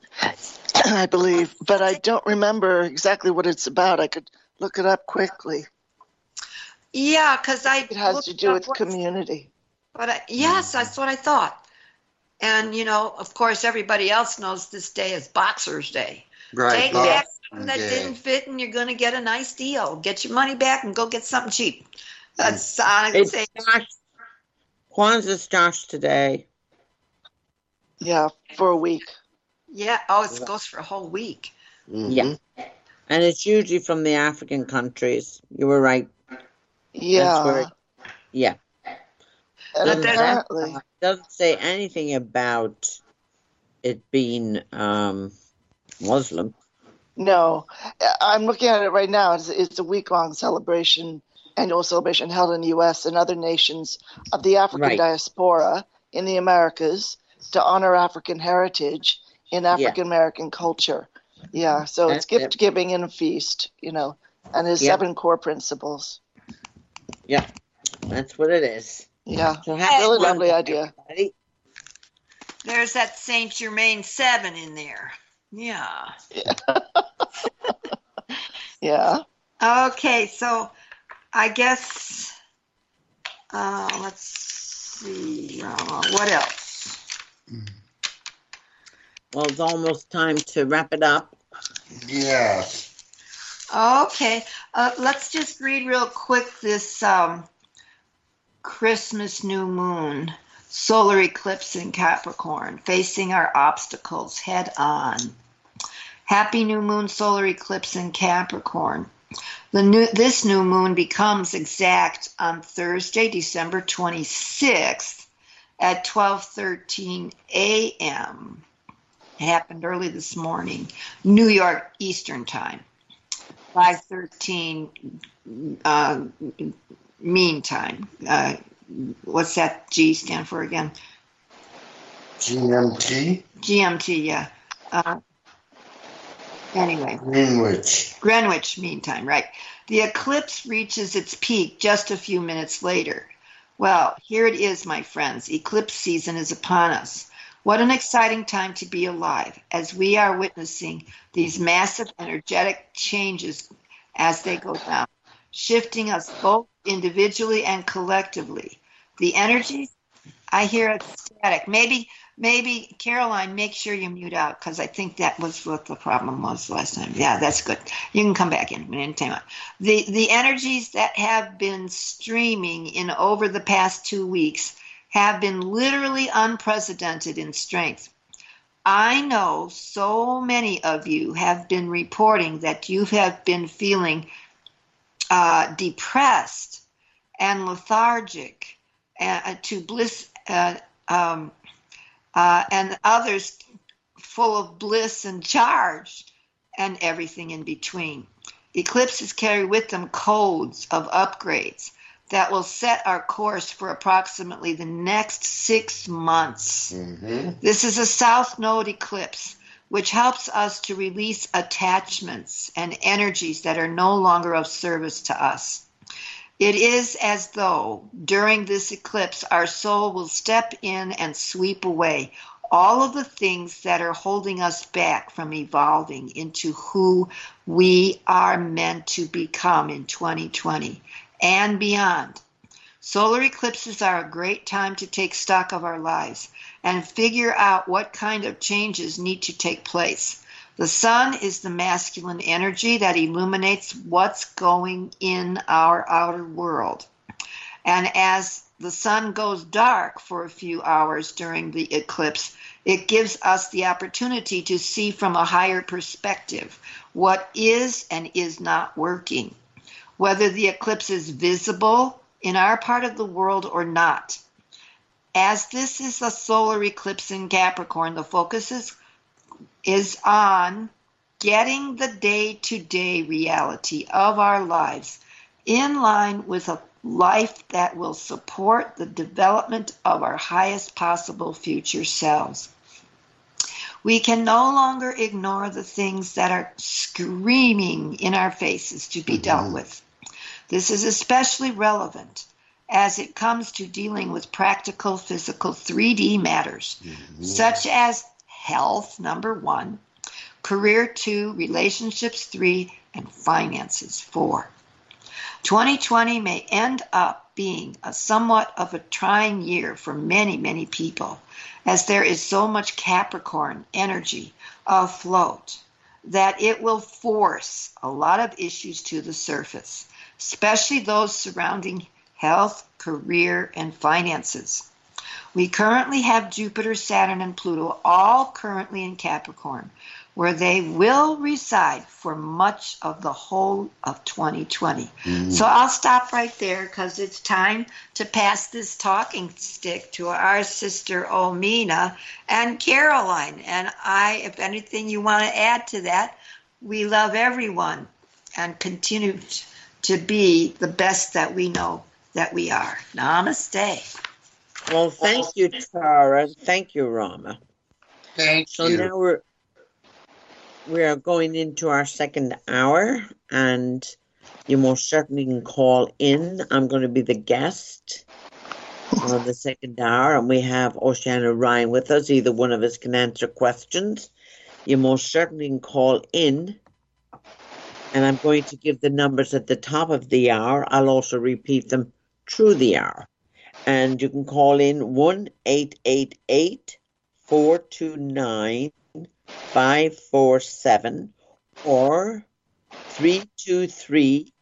E: I believe, but I don't remember exactly what it's about. I could look it up quickly.
D: Yeah, because I
E: It has to do with
D: what-
E: community.
D: But I, yes, that's what I thought. And you know, of course, everybody else knows this day is Boxer's Day.
C: Right.
D: Take back something that
C: Day.
D: didn't fit, and you're going to get a nice deal. Get your money back and go get something cheap. That's mm. I would
A: It's
D: say.
A: Josh. Kwanzaa starts today.
E: Yeah, for a week.
D: Yeah. Oh, it goes for a whole week.
C: Mhm.
A: Yeah. And it's usually from the African countries. You were right.
E: Yeah,
A: where Yeah.
E: and
D: But there's-
E: apparently,
A: It doesn't say anything about it being um, Muslim.
E: no. I'm looking at it right now. It's, it's a week-long celebration, annual celebration held in the U.S. and other nations of the African
A: Right.
E: diaspora in the Americas to honor African heritage in African American culture. Yeah, so it's
A: That's it.
E: gift giving and a feast, you know, and there's
A: Yeah.
E: seven core principles.
A: Yeah, that's what it is.
E: Yeah,
A: So happy
E: really
A: Kwanzaa,
E: lovely idea.
A: everybody.
D: There's that Saint Germain seven in there. Yeah.
E: Yeah.
D: Okay, so I guess uh, let's see. Uh, what else?
A: Well, it's almost time to wrap it up.
C: Yes.
D: Okay, uh, let's just read real quick this um, Christmas new moon, solar eclipse in Capricorn, facing our obstacles head on. Happy new moon, solar eclipse in Capricorn. The new, this new moon becomes exact on Thursday, December 26th at 12:13 a.m. Happened early this morning, New York Eastern Time. 513 uh, mean time. Uh, what's that G stand for again?
C: GMT.
D: GMT, yeah. Uh, anyway,
C: Greenwich.
D: Greenwich Mean Time, right. The eclipse reaches its peak just a few minutes later. Well, here it is, my friends. Eclipse season is upon us. What an exciting time to be alive as we are witnessing these massive energetic changes as they go down, shifting us both individually and collectively. The energies, I hear it static. Maybe maybe Caroline, make sure you mute out because I think that was what the problem was last time. Yeah, that's good. You can come back in anytime. The the energies that have been streaming in over the past two weeks have been literally unprecedented in strength. I know so many of you have been reporting that you have been feeling uh, depressed and lethargic uh, to bliss uh, um, uh, and others full of bliss and charge and everything in between. Eclipses carry with them codes of upgrades that will set our course for approximately the next six months.
C: Mm-hmm.
D: This is a South Node eclipse, which helps us to release attachments and energies that are no longer of service to us. It is as though during this eclipse our soul will step in and sweep away all of the things that are holding us back from evolving into who we are meant to become in 2020 and beyond. Solar eclipses are a great time to take stock of our lives and figure out what kind of changes need to take place. The sun is the masculine energy that illuminates what's going in our outer world. And as the sun goes dark for a few hours during the eclipse, it gives us the opportunity to see from a higher perspective what is and is not working whether the eclipse is visible in our part of the world or not. As this is a solar eclipse in Capricorn, the focus is, is on getting the day to day reality of our lives in line with a life that will support the development of our highest possible future selves. We can no longer ignore the things that are screaming in our faces to be dealt mm-hmm. with. This is especially relevant as it comes to dealing with practical physical 3D matters, mm-hmm. such as health, number one, career, two, relationships, three, and finances, four. 2020 may end up being a somewhat of a trying year for many, many people, as there is so much Capricorn energy afloat that it will force a lot of issues to the surface especially those surrounding health, career, and finances. We currently have Jupiter, Saturn, and Pluto all currently in Capricorn, where they will reside for much of the whole of 2020. Mm. So I'll stop right there because it's time to pass this talking stick to our sister Omina and Caroline. And I, if anything you want to add to that, we love everyone and continue to be the best that we know that we are. Namaste.
A: Well, thank you, Tara. Thank you, Rama.
C: Thank
A: so
C: you.
A: So now we're we are going into our second hour, and you most certainly can call in. I'm going to be the guest of the second hour, and we have Oceana Ryan with us. Either one of us can answer questions. You most certainly can call in and I'm going to give the numbers at the top of the hour. I'll also repeat them through the hour. And you can call in 1 888 429 547 or 323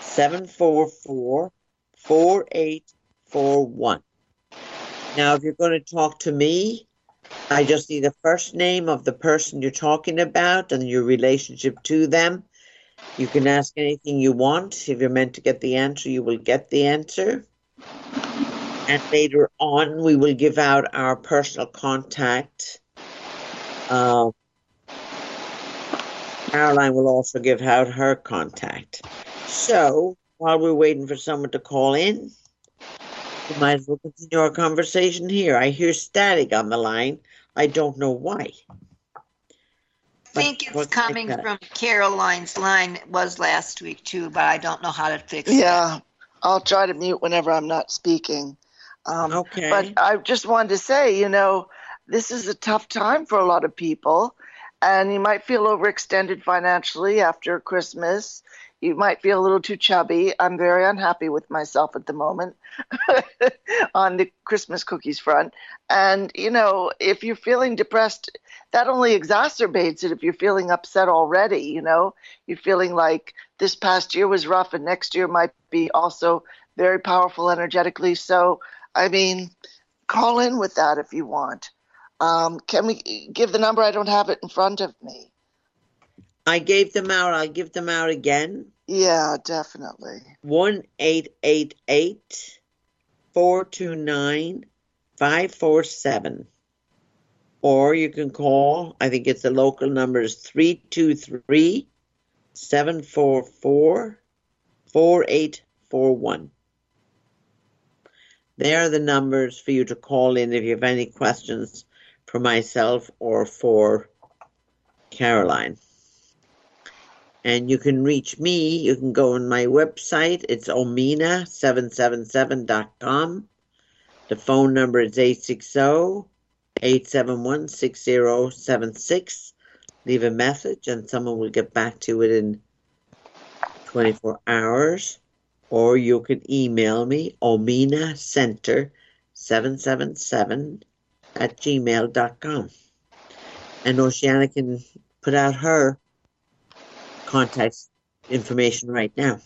A: 744 4841. Now, if you're going to talk to me, I just need the first name of the person you're talking about and your relationship to them you can ask anything you want. If you're meant to get the answer, you will get the answer. And later on, we will give out our personal contact. Uh, Caroline will also give out her contact. So, while we're waiting for someone to call in, we might as well continue our conversation here. I hear static on the line. I don't know why
D: think it's coming from Caroline's line. It was last week too, but I don't know how to fix it.
E: Yeah, I'll try to mute whenever I'm not speaking.
A: Um, okay.
E: But I just wanted to say, you know, this is a tough time for a lot of people, and you might feel overextended financially after Christmas. You might feel a little too chubby. I'm very unhappy with myself at the moment on the Christmas cookies front. And, you know, if you're feeling depressed, that only exacerbates it if you're feeling upset already. You know, you're feeling like this past year was rough and next year might be also very powerful energetically. So, I mean, call in with that if you want. Um, can we give the number? I don't have it in front of me.
A: I gave them out. I'll give them out again.
E: Yeah, definitely.
A: One eight eight eight four two nine five four seven. Or you can call, I think it's the local number is 323 744 4841. They are the numbers for you to call in if you have any questions for myself or for Caroline. And you can reach me. You can go on my website. It's omina777.com. The phone number is 860 871 6076. Leave a message and someone will get back to you within 24 hours. Or you can email me, omina center 777 at gmail.com. And Oceana can put out her contact information right now.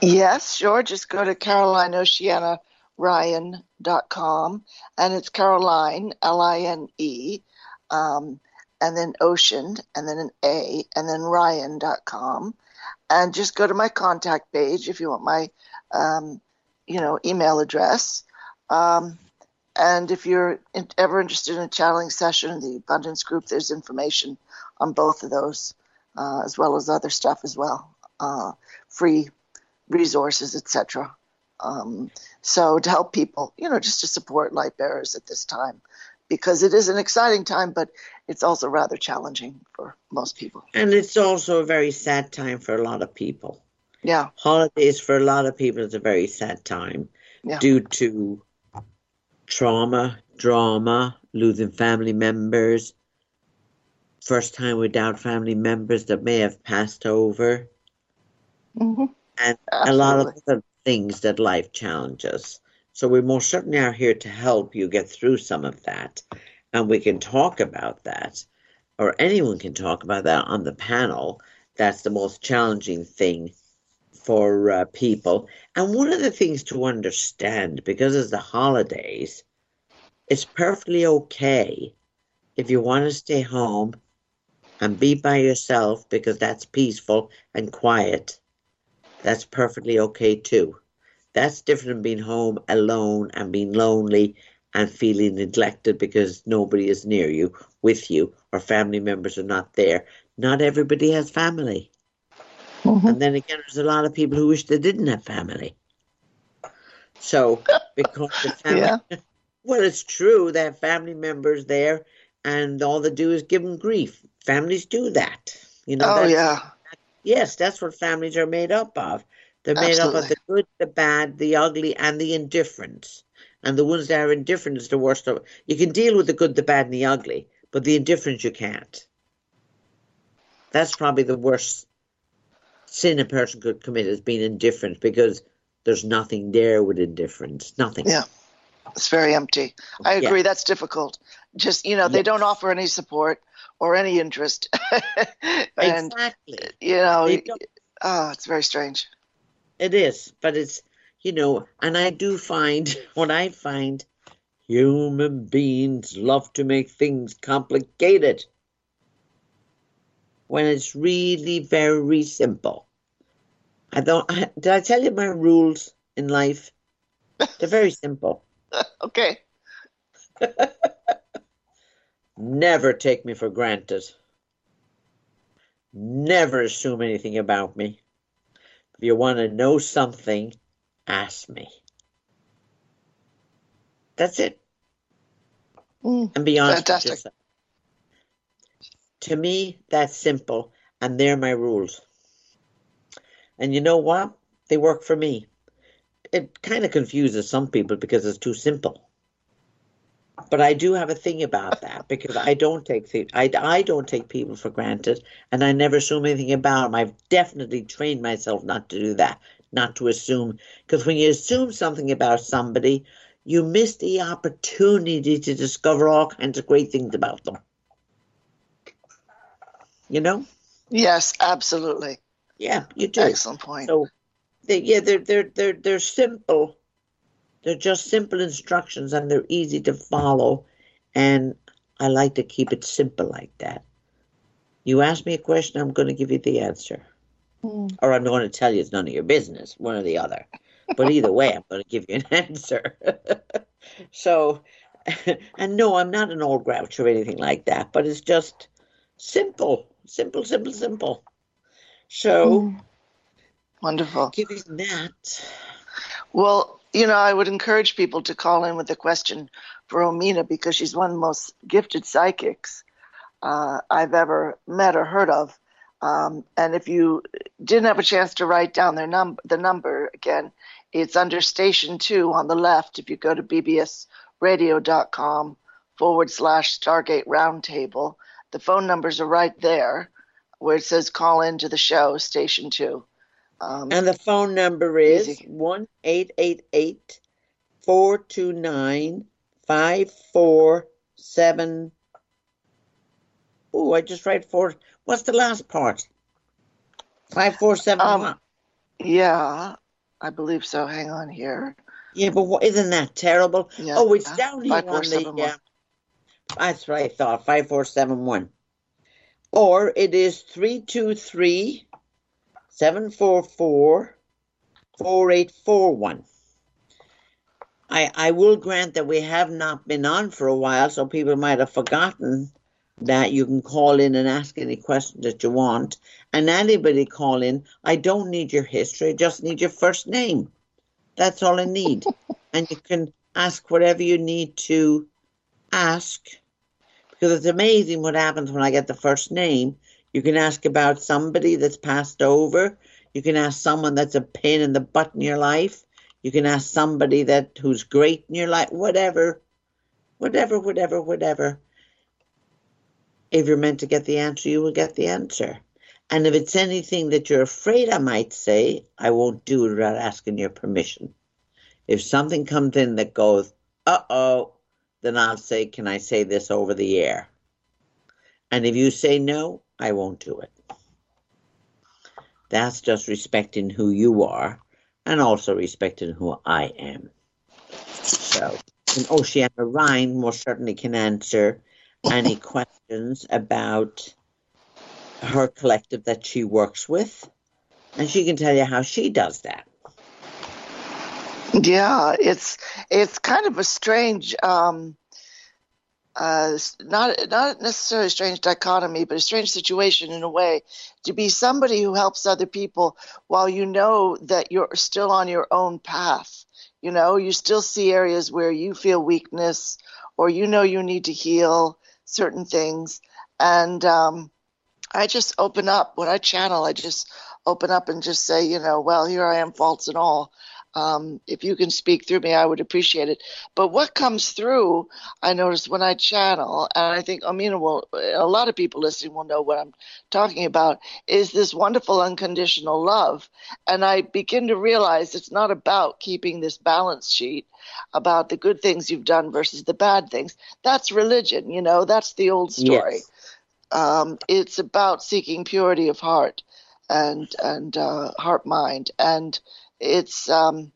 E: Yes, sure. Just go to carolineoceanaryan.com and it's Caroline, L I N E, um, and then ocean, and then an A, and then ryan.com. And just go to my contact page if you want my, um, you know, email address. Um, and if you're ever interested in a channeling session, in the abundance group, there's information on both of those uh, as well as other stuff as well, uh, free resources, etc. Um, so to help people, you know, just to support light bearers at this time, because it is an exciting time, but it's also rather challenging for most people.
A: And it's also a very sad time for a lot of people.
E: Yeah.
A: Holidays for a lot of people is a very sad time
E: Yeah.
A: due to trauma, drama, losing family members, first time without family members that may have passed over,
E: hmm
A: and a lot of
E: Absolutely.
A: other things that life challenges. So we most certainly are here to help you get through some of that, and we can talk about that, or anyone can talk about that on the panel. That's the most challenging thing for uh, people. And one of the things to understand, because it's the holidays, it's perfectly okay if you want to stay home and be by yourself because that's peaceful and quiet. That's perfectly okay too. That's different than being home alone and being lonely and feeling neglected because nobody is near you, with you, or family members are not there. Not everybody has family.
E: Mhm.
A: And then again, there's a lot of people who wish they didn't have family. So, because the family,
E: Yeah.
A: well, it's true, they have family members there, and all they do is give them grief. Families do that. You know,
E: Oh
A: that's,
E: yeah.
A: yes, that's what families are made up of. They're made up of the good, the bad, the ugly, and the indifference. And the ones that are indifferent is the worst of You can deal with the good, the bad, and the ugly, but the indifference you can't. That's probably the worst sin a person could commit is being indifferent because there's nothing there with indifference. Nothing.
E: Yeah. It's very empty. I
A: Yeah.
E: agree. That's difficult. Just you know, they don't offer any support or any interest, and
A: Exactly.
E: you know, oh, it's very strange.
A: It is, but it's you know, and I do find what I find human beings love to make things complicated when it's really very simple. I don't. I, did I tell you my rules in life? They're very simple.
E: Okay.
A: Never take me for granted. Never assume anything about me. If you want to know something, ask me. That's it.
E: Mm,
A: And be honest with
E: Fantastic.
A: yourself. To me, that's simple, and they're my rules. And you know what? They work for me. It kind of confuses some people because it's too simple. But I do have a thing about that because I don't take th- I, I don't take people for granted, and I never assume anything about them. I've definitely trained myself not to do that, not to assume, because when you assume something about somebody, you miss the opportunity to discover all kinds of great things about them. You know?
E: Yes, absolutely.
A: Yeah, you do.
E: Excellent point.
A: So, they, yeah, they're they're they're they're simple. They're just simple instructions, and they're easy to follow. And I like to keep it simple like that. You ask me a question, I'm going to give you the answer,
E: Mm.
A: or I'm going to tell you it's none of your business, one or the other. But either way, I'm going to give you an answer. so, and no, I'm not an old grouch or anything like that. But it's just simple, simple, simple, simple. So,
E: Mm. Wonderful.
A: giving that.
E: Well, you know, I would encourage people to call in with a question for Omina because she's one of the most gifted psychics uh, I've ever met or heard of. Um, and if you didn't have a chance to write down their num- the number again, it's under station two on the left. If you go to bbsradio.com forward slash Stargate Roundtable, the phone numbers are right there where it says call in to the show, station two. Um,
A: And the phone number is
E: Easy.
A: 1 888 429 547. Oh, I just write four. What's the last part? 547
E: Um? Yeah, I believe so. Hang on here.
A: Yeah, but what, isn't that terrible?
E: Yeah.
A: Oh, it's down here
E: Five, four,
A: on the.
E: seven, one.
A: Uh, that's what I thought. 5471. Or it is 323 744 4841. I, I will grant that we have not been on for a while, so people might have forgotten that you can call in and ask any questions that you want. And anybody call in, I don't need your history, I just need your first name. That's all I need. and you can ask whatever you need to ask. Because it's amazing what happens when I get the first name. You can ask about somebody that's passed over. You can ask someone that's a pain in the butt in your life. You can ask somebody that who's great in your life. Whatever, whatever, whatever, whatever. If you're meant to get the answer, you will get the answer. And if it's anything that you're afraid I might say, I won't do it without asking your permission. If something comes in that goes, uh oh, then I'll say, Can I say this over the air? And if you say no, I won't do it. That's just respecting who you are and also respecting who I am. So, and Oceana Ryan most certainly can answer any questions about her collective that she works with, and she can tell you how she does that.
E: Yeah, it's it's kind of a strange, um, uh, not not necessarily a strange dichotomy, but a strange situation in a way to be somebody who helps other people while you know that you're still on your own path. You know, you still see areas where you feel weakness, or you know you need to heal certain things, and um, I just open up when I channel. I just open up and just say, you know, well, here I am, faults and all. Um, if you can speak through me, I would appreciate it. But what comes through, I notice when I channel, and I think Omina will, a lot of people listening will know what I'm talking about, is this wonderful unconditional love. And I begin to realize it's not about keeping this balance sheet about the good things you've done versus the bad things. That's religion, you know, that's the old story
A: Yes.
E: um, it's about seeking purity of heart and and uh, heart mind and it's um,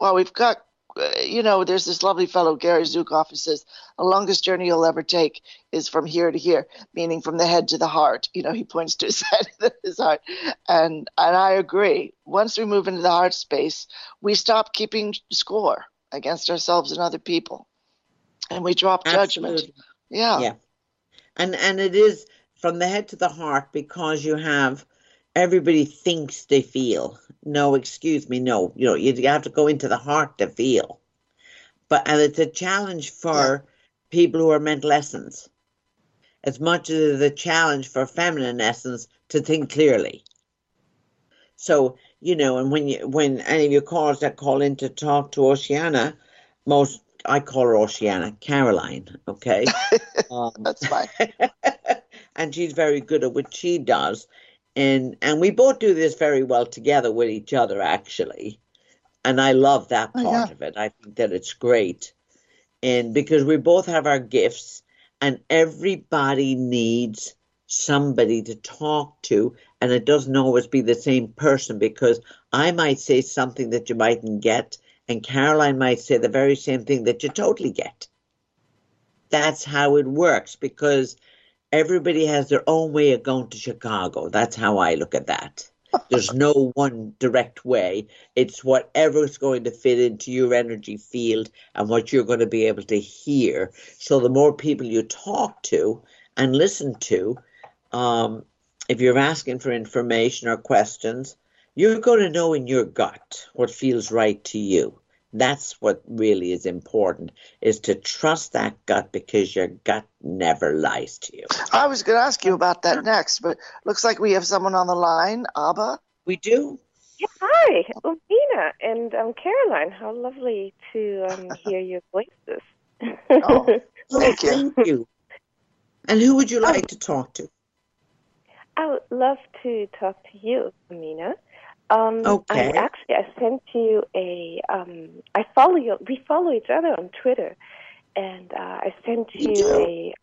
E: well we've got uh, you know there's this lovely fellow Gary Zukav who says the longest journey you'll ever take is from here to here meaning from the head to the heart. You know he points to his head and his heart. And and I agree. Once we move into the heart space we stop keeping score against ourselves and other people. And we drop judgment. Yeah.
A: Yeah. And and it is from the head to the heart because you have everybody thinks they feel. No, excuse me, no. You know, you have to go into the heart to feel. But and it's a challenge for people who are mental essence. As much as it is a challenge for feminine essence to think clearly. So, you know, and when you when any of your callers that call in to talk to Oceana, most I call her Oceana, Caroline. Okay, um,
E: That's fine.
A: and she's very good at what she does, and and we both do this very well together with each other, actually. And I love that
E: Oh,
A: part
E: yeah.
A: of it. I think that it's great, and because we both have our gifts, and everybody needs somebody to talk to, and it doesn't always be the same person because I might say something that you mightn't get, and Caroline might say the very same thing that you totally get. That's how it works because everybody has their own way of going to Chicago. That's how I look at that. There's no one direct way. It's whatever's going to fit into your energy field and what you're going to be able to hear. So the more people you talk to and listen to, um, if you're asking for information or questions, you're going to know in your gut what feels right to you. That's what really is important is to trust that gut because your gut never lies to you.
E: I was going to ask you about that next, but looks like we have someone on the line. Abba.
A: We do.
F: Yeah, hi, Omina and um, Caroline. How lovely to um, hear your voices.
E: Oh, Thank you.
A: Thank you. And who would you like to talk to?
F: I would love to talk to you, Omina. Um,
A: Okay.
F: I actually I sent you a um, I follow you. We follow each other on Twitter, and uh, I sent
A: You
F: you, a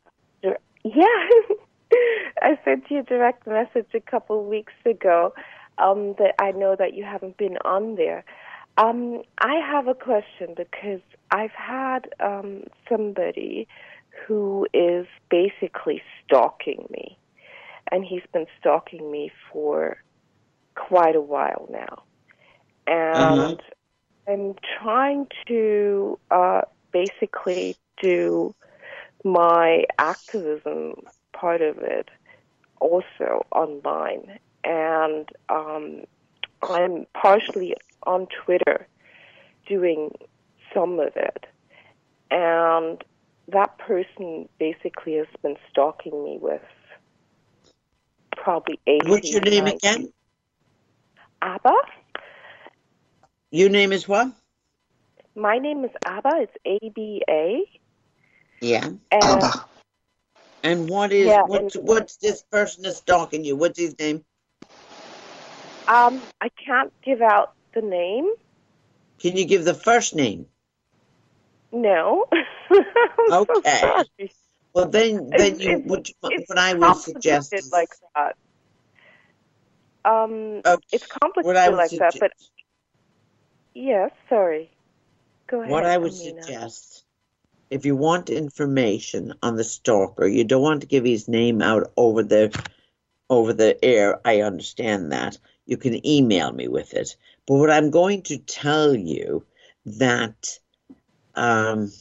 F: yeah. I sent you a direct message a couple weeks ago. Um, that I know that you haven't been on there. Um, I have a question because I've had um, somebody who is basically stalking me and he's been stalking me for quite a while now. And I'm trying to uh, basically do my activism part of it also online. And um, I'm partially on Twitter doing some of it. And that person basically has been stalking me with probably 80
A: What's your name
F: 90
A: again?
F: Abba.
A: Your name is what?
F: My name is Abba. It's A B A.
A: Yeah.
F: And
E: Abba.
A: And what is
F: Yeah,
A: what's
F: and-
A: what's this person that's stalking you? What's his name?
F: um, I can't give out the name.
A: Can you give the first name?
F: No. I'm so
A: Okay. Well, then, then
F: It's-
A: you
F: it's-
A: what,
F: It's
A: what I would
F: complicated
A: suggest.
F: like that. Um,
A: Okay,
F: it's complicated like that, but
A: suggest-
F: yes. Sorry. Go ahead.
A: What I would
F: Omina.
A: suggest, if you want information on the stalker, you don't want to give his name out over the over the air. I understand that. You can email me with it. But what I'm going to tell you that um,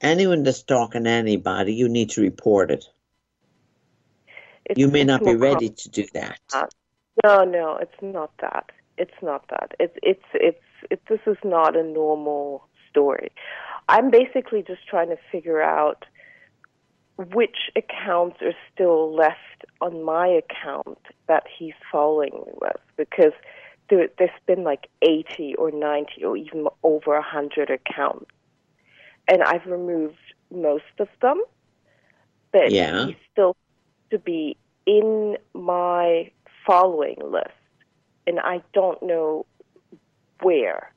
A: anyone that's stalking anybody, you need to report it.
F: It's,
A: You may not be ready to do that.
F: No, no, it's not that. It's not that. It's it's it's it, this is not a normal story. I'm basically just trying to figure out which accounts are still left on my account that he's following me with because there, there's been like 80 or 90 or even over 100 accounts. And I've removed most of them, but
A: Yeah.
F: he's still to be in my following list, and I don't know where.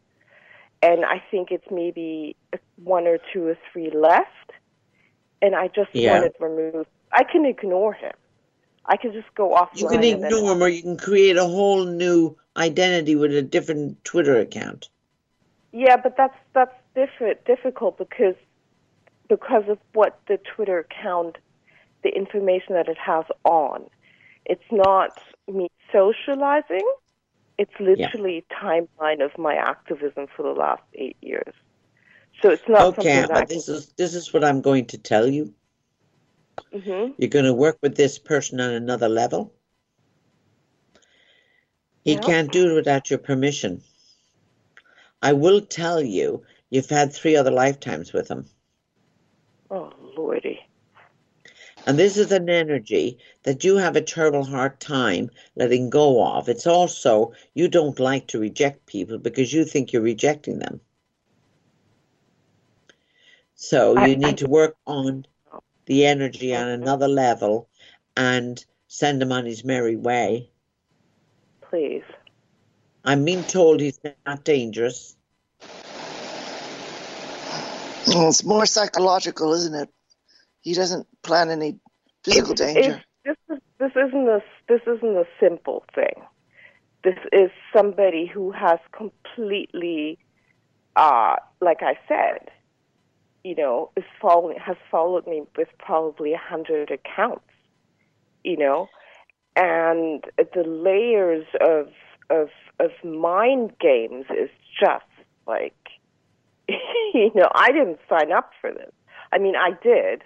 F: And I think it's maybe one or two or three left, and I just
A: Yeah.
F: want it removed. I can ignore him. I can just go off.
A: You can ignore him or you can create a whole new identity with a different Twitter account.
F: Yeah, but that's that's different, difficult because because of what the Twitter account, the information that it has on. It's not me socializing. It's literally timeline of my activism for the last eight years. So it's not
A: Okay,
F: something that I
A: but this is this is what I'm going to tell you.
F: can. hmm
A: You're going to work with this person on another level. He
F: Yeah.
A: can't do it without your permission. I will tell you, you've had three other lifetimes with him.
F: Oh lordy.
A: And this is an energy that you have a terrible hard time letting go of. It's also you don't like to reject people because you think you're rejecting them. So you
F: I-
A: need to work on the energy on another level and send him on his merry way.
F: Please.
A: I'm being told he's not dangerous.
E: Well, it's more psychological, isn't it? He doesn't plan any physical
F: It's-
E: danger.
F: it's- this is this isn't a this isn't a simple thing. This is somebody who has completely, uh, like I said, you know, is following has followed me with probably a hundred accounts, you know, and the layers of of of mind games is just like, you know, I didn't sign up for this. I mean, I did,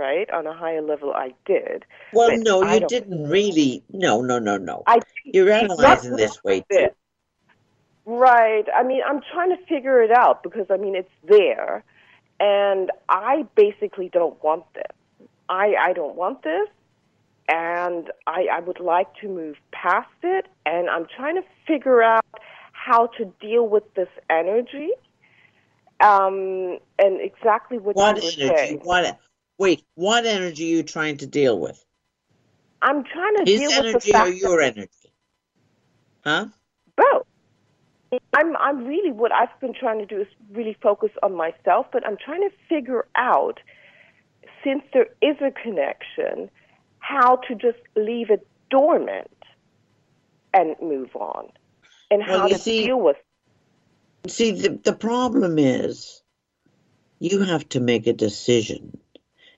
F: right? On a higher level, I did.
A: Well, no,
F: I
A: you didn't really. No, no, no, no.
F: I
A: You're analyzing this way too.
F: Right. I mean, I'm trying to figure it out because I mean it's there, and I basically don't want this. I I don't want this, and I I would like to move past it, and I'm trying to figure out how to deal with this energy. Um, and exactly what,
A: What
F: you were
A: energy?
F: saying.
A: What? Wait, what energy are you trying to deal with?
F: I'm trying to
A: His
F: deal with the
A: energy or your energy? Huh?
F: both. I'm I'm really what I've been trying to do is really focus on myself, but I'm trying to figure out since there is a connection, how to just leave it dormant and move on, and
A: Well,
F: how
A: you
F: to
A: see-
F: deal with.
A: See, the, the problem is you have to make a decision.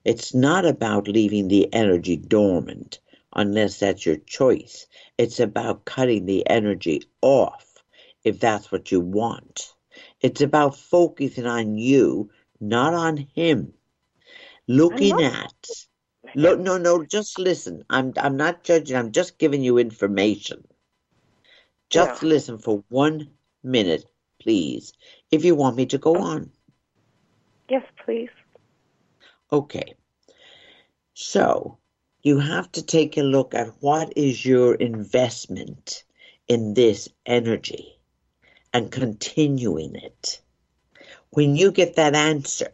A: It's not about leaving the energy dormant unless that's your choice. It's about cutting the energy off if that's what you want. It's about focusing on you, not on him. Looking at look no no just listen. I'm I'm not judging, I'm just giving you information. Just
F: Yeah.
A: listen for one minute, please, if you want me to go on.
F: Yes, please.
A: Okay. So you have to take a look at what is your investment in this energy and continuing it. When you get that answer,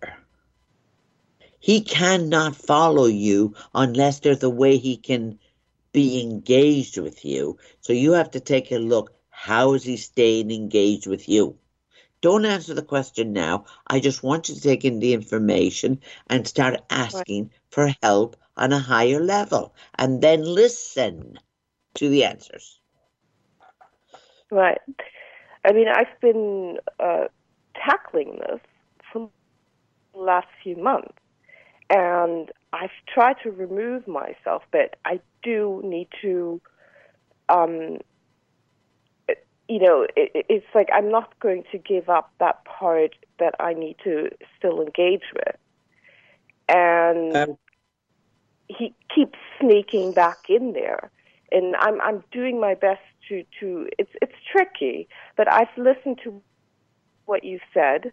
A: he cannot follow you unless there's a way he can be engaged with you. So you have to take a look. How is he staying engaged with you? Don't answer the question now. I just want you to take in the information and start asking for help on a higher level and then listen to the answers.
F: Right. I mean, I've been uh, tackling this for the last few months, and I've tried to remove myself, but I do need to. Um, you know, it, it- it's like I'm not going to give up that part that I need to still engage with, and
A: Um,
F: he keeps sneaking back in there. And I'm I'm doing my best to to it's it's tricky but I've listened to what you said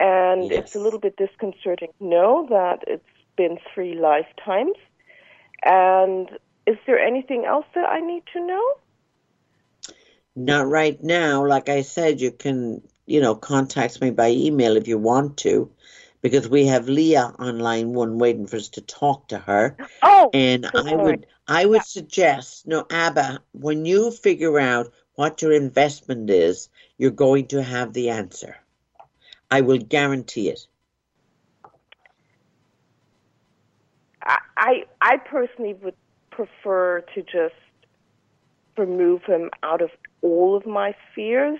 F: and it's a little bit disconcerting to know that it's been three lifetimes. And is there anything else that I need to know
A: Not right now. Like I said, you can, you know, contact me by email if you want to, because we have Leah on line one waiting for us to talk to her.
F: oh
A: And I
F: point.
A: would, I would suggest, no, Abba, when you figure out what your investment is, you're going to have the answer. I will guarantee it.
F: I, I I personally would prefer to just remove him out of all of my fears.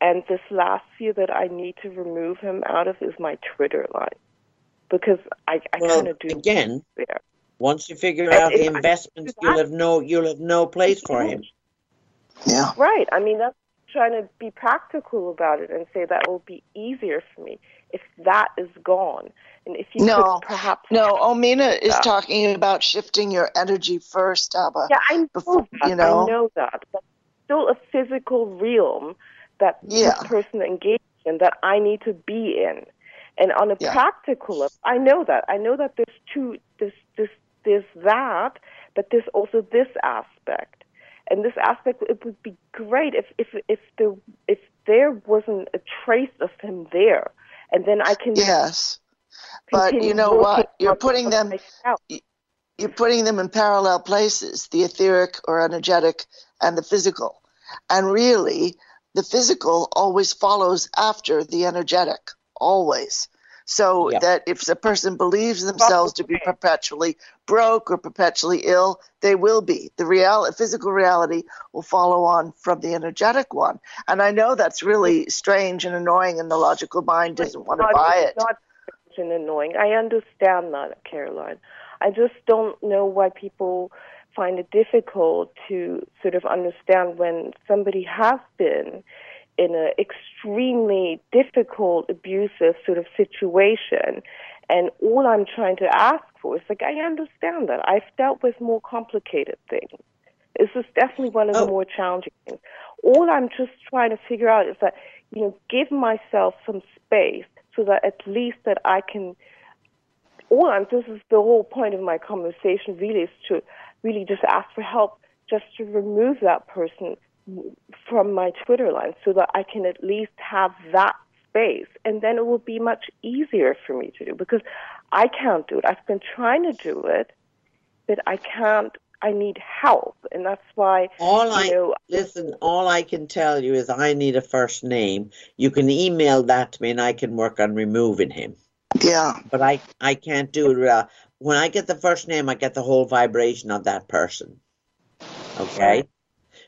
F: And this last fear that I need to remove him out of is my Twitter line. Because I, I
A: Well,
F: kind of do
A: again,
F: there.
A: once you figure
F: And
A: out the investments, you'll have no, you'll have no place for him.
E: Yeah.
F: Right. I mean, that's trying to be practical about it and say that will be easier for me if that is gone. And if you
E: No,
F: could perhaps.
E: No, Omina is
F: Yeah.
E: talking about shifting your energy first, Abba.
F: Yeah, I know
E: before-
F: that.
E: you know?
F: I know that. But still a physical realm that
E: Yeah.
F: this person engaged in that I need to be in. And on a
E: Yeah.
F: practical level, I know that. I know that there's two this this there's that, but there's also this aspect. And this aspect it would be great if if if there if there wasn't a trace of him there. And then I can
E: Yes. But you know what? You're putting them
F: myself.
E: You're putting them in parallel places, the etheric or energetic and the physical. And really, the physical always follows after the energetic, always. So
A: Yep.
E: that if a person believes themselves to be perpetually broke or perpetually ill, they will be. The real physical reality will follow on from the energetic one. And I know that's really strange and annoying, and the logical mind doesn't want to
F: not,
E: buy
F: it's
E: it.
F: Not strange and annoying. I understand that, Caroline. I just don't know why people find it difficult to sort of understand when somebody has been in an extremely difficult, abusive sort of situation. And all I'm trying to ask for is like, I understand that. I've dealt with more complicated things. This is definitely one of
A: Oh.
F: the more challenging things. All I'm just trying to figure out is that, you know, give myself some space so that at least that I can all I'm this is the whole point of my conversation really is to really just ask for help just to remove that person from my Twitter line so that I can at least have that space and then it will be much easier for me to do because I can't do it. I've been trying to do it but I can't I need help and that's why
A: All I
F: know
A: listen, all I can tell you is I need a first name. You can email that to me and I can work on removing him.
E: Yeah.
A: But I I can't do it. Uh, when I get the first name, I get the whole vibration of that person. Okay,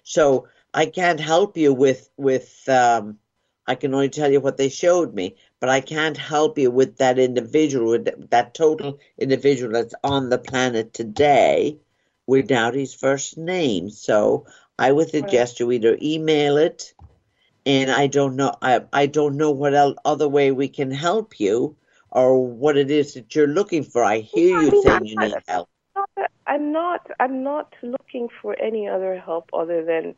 A: so I can't help you with with. Um, I can only tell you what they showed me, but I can't help you with that individual, with that total individual that's on the planet today, without his first name. So I would suggest you either email it, and I don't know. I I don't know what el other way we can help you or what it is that you're looking for. I hear
F: I
A: you
F: mean,
A: saying you need help.
F: I'm not I'm not looking for any other help other than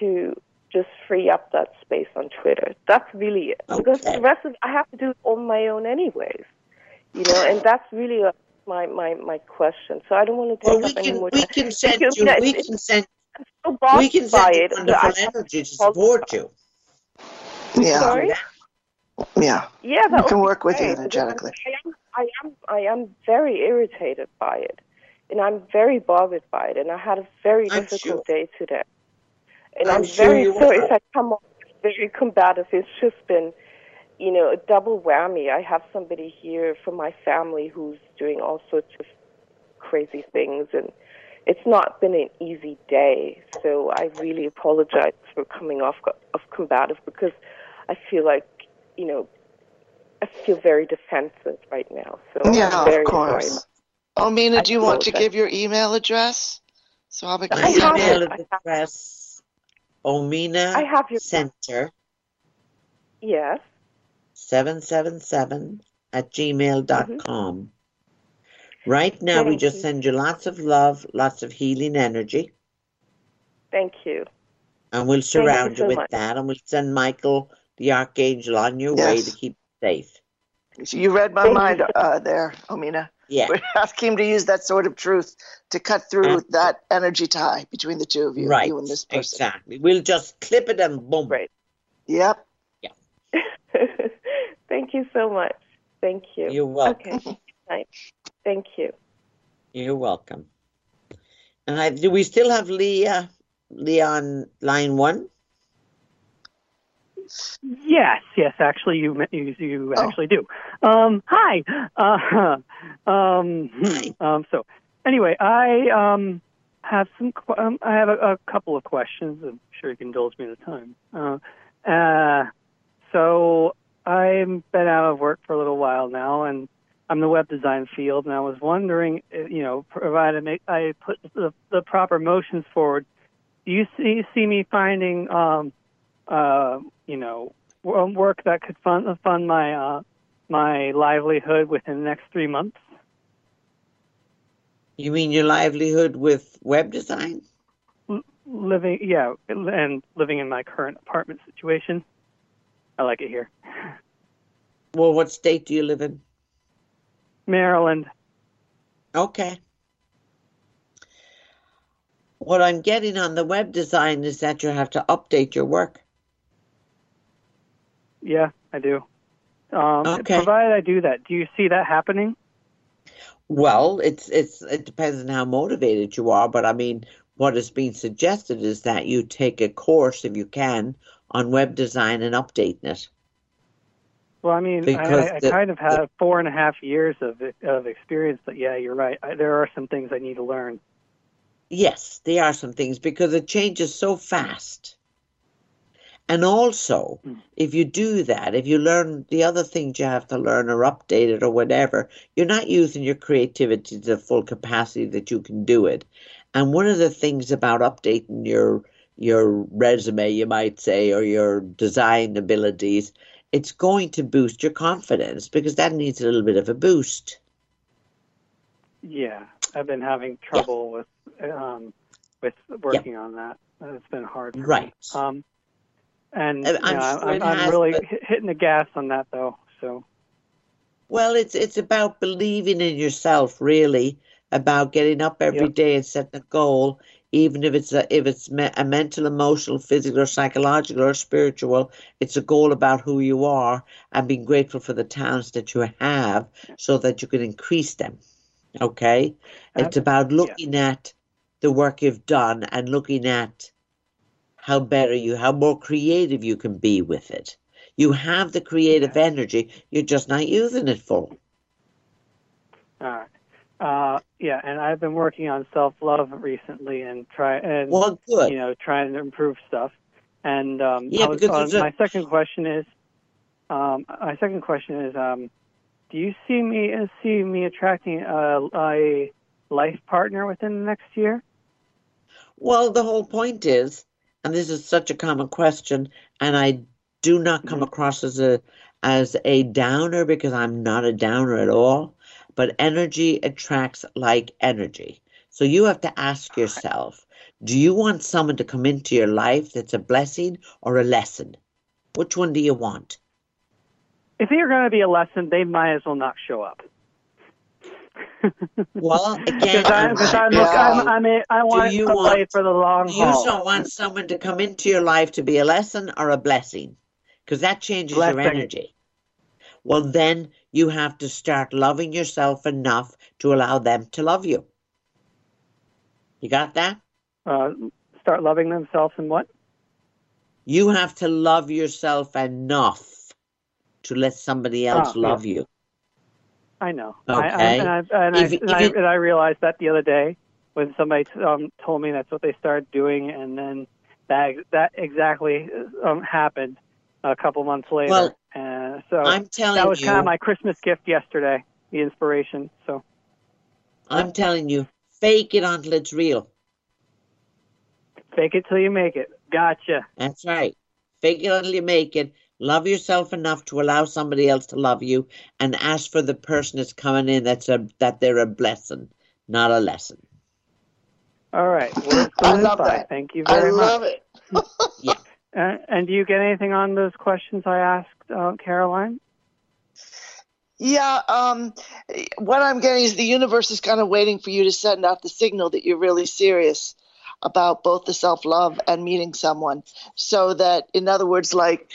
F: to just free up that space on Twitter. That's really it. Because the rest of I have to do it on my own anyways. You know, and that's really uh my, my my question. So I don't want to take
A: Well, we
F: up any
A: can
F: more
A: we
F: time.
A: can send
F: Because,
A: you
F: yeah,
A: we can send
F: I'm so
A: we
F: bothered
A: can
F: by
A: send you
F: it. that
A: wonderful
F: I-
A: energy to support you.
E: Yeah.
F: Sorry?
E: Yeah.
F: Yeah, that
E: We can
F: be
E: work with you energetically.
F: I am, I am, I am very irritated by it, and I'm very bothered by it, and I had a very
A: I'm
F: difficult day today, and
A: I'm
F: I'm,
A: sure
F: very
A: you
F: sorry if I come off very combative. It's just been, you know, a double whammy. I have somebody here from my family who's doing all sorts of crazy things, and it's not been an easy day. So I really apologize for coming off of combative because I feel like, you know, I feel very defensive right now. So
E: Yeah,
F: I'm
E: of
F: sorry.
E: course. Omina,
F: I
E: do you want to
F: apologize.
E: give your email address? So I'll be
A: My
F: I have
A: email
F: it. I have-
A: address Omina
F: I have your-
A: Center
F: Yes.
A: seven seven seven at gmail dot com. Right now, we
F: Mm-hmm.
A: Just
F: you.
A: send you lots of love, lots of healing energy,
F: Thank you.
A: and we'll
F: you
A: surround you,
F: so
A: with
F: much.
A: that, and we'll send Michael, the archangel, on your way to keep you safe.
E: You read my mind uh, there, Omina.
A: Yeah,
E: We're asking him to use that sort of truth to cut through
A: Absolutely.
E: that energy tie between the two of you,
A: right.
E: you and this person.
A: Exactly. We'll just clip it and boom.
F: Right.
E: Yep. Yeah.
F: Thank you so much. Thank you.
A: You're welcome.
F: Okay. Night. Thank you.
A: You're welcome. And I, do we still have Leah, Leah on line one?
G: Yes, yes. Actually, you you, you
E: Oh.
G: actually do. Um, hi. Uh, um,
A: Hi.
G: um, so, anyway, I um, have some. Um, I have a, a couple of questions. I'm sure you can indulge me at the time. Uh, uh, so, I've been out of work for a little while now, and I'm in the web design field, and I was wondering, uh, you know, provided make, I put the, the proper motions forward, do you see see me finding um, uh, you know, work that could fund fund my uh, my livelihood within the next three months.
A: You mean your livelihood with web design?
G: Living, yeah, and living in my current apartment situation. I like it here,
A: Well, what state do you live in?
G: Maryland.
A: Okay. What I'm getting on the web design is that you have to update your work.
G: Yeah, I do. Um,
A: Okay.
G: Provided I do that, do you see that happening?
A: Well, it's it's it depends on how motivated you are, but I mean, what is being suggested is that you take a course if you can on web design and updating it.
G: Well, I mean, I,
A: Because
G: I, I
A: the-
G: kind of have four and a half years of of experience, but yeah, you're right. I, there are some things I need to learn.
A: Yes, there are some things because it changes so fast. And also,
G: Mm.
A: if you do that, if you learn the other things you have to learn or update it or whatever, you're not using your creativity to the full capacity that you can do it. And one of the things about updating your your resume, you might say, or your design abilities, it's going to boost your confidence because that needs a little bit of a boost.
G: Yeah, I've been having trouble with um, with working on that. It's been hard.
A: Right.
G: Um, and
A: Uh, I'm
G: know,
A: sure
G: I'm, I'm
A: has,
G: really
A: but-
G: hitting the gas on that though. So
A: Well, it's it's about believing in yourself, really, about getting up every
G: Yep.
A: day and setting a goal, even if it's a if it's me- a mental, emotional, physical, or psychological or spiritual. It's a goal about who you are and being grateful for the talents that you have, so that you can increase them. Okay, it's about looking at the work you've done and looking at how better you, how more creative you can be with it. You have the creative energy, you're just not using it for.
G: all right. Uh, yeah, and I've been working on self love recently and try and
A: Well, good.
G: you know trying to improve stuff. And um,
A: Yeah,
G: was-
A: because
G: uh,
A: a-
G: my second question is, um, my second question is, um, do you see me uh, see me attracting a, a life partner within the next year?
A: Well, the whole point is, and this is such a common question, and I do not come
G: Mhm.
A: across as a as a downer because I'm not a downer at all, but energy attracts like energy. So you have to ask yourself, do you want someone to come into your life that's a blessing or a lesson? Which one do you want?
G: If they're going to be a lesson, they might as well not show up.
A: Well, again,
G: Because I'm,
A: I'm-
G: cause I'm, look, I'm, I'm a, I want to play for the long
A: You
G: haul.
A: You don't want someone to come into your life to be a lesson or a blessing, because that changes your energy. Well, then you have to start loving yourself enough to allow them to love you. You got that?
G: Uh, start loving themselves and what?
A: You have to love yourself enough to let somebody else
G: Oh, yeah.
A: love you.
G: I know. I, I, and, I, and, I,
A: If-
G: and,
A: if it-
G: and I realized that the other day when somebody um, told me that's what they started doing, and then that that exactly um, happened a couple months later.
A: Well,
G: uh, so
A: I'm telling
G: that was
A: you,
G: kind of my Christmas gift yesterday, the inspiration. So
A: I'm telling you, fake it until it's real.
G: fake it till you make it. Gotcha.
A: That's right. Fake it until you make it. Love yourself enough to allow somebody else to love you, and ask for the person that's coming in that's a that they're a blessing, not a lesson.
G: All right. Well,
E: I love
G: solidified.
E: that.
G: Thank you
E: I
G: very much.
E: love it.
G: Uh, and do you get anything on those questions I asked, uh, Caroline?
E: Yeah, um, what I'm getting is the universe is kind of waiting for you to send out the signal that you're really serious about both the self love and meeting someone. So that, in other words, like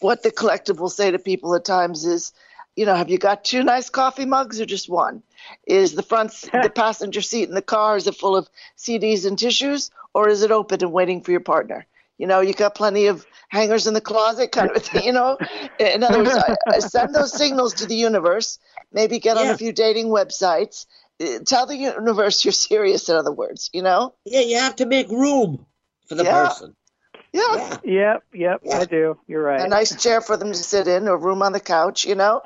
E: what the collective will say to people at times is, you know, have you got two nice coffee mugs or just one? Is the front, the passenger seat in the car, is it full of CDs and tissues or is it open and waiting for your partner? You know, you got plenty of hangers in the closet, kind of thing, you know? In other words, I, I send those signals to the universe, maybe get on
A: Yeah.
E: a few dating websites. Uh, Tell the universe you're serious, in other words, you know?
A: Yeah, you have to make room for the
E: Yeah.
A: person.
E: Yeah.
A: Yeah.
G: Yep, yep,
A: Yeah.
G: I do. You're right.
E: A nice chair for them to sit in or room on the couch, you know?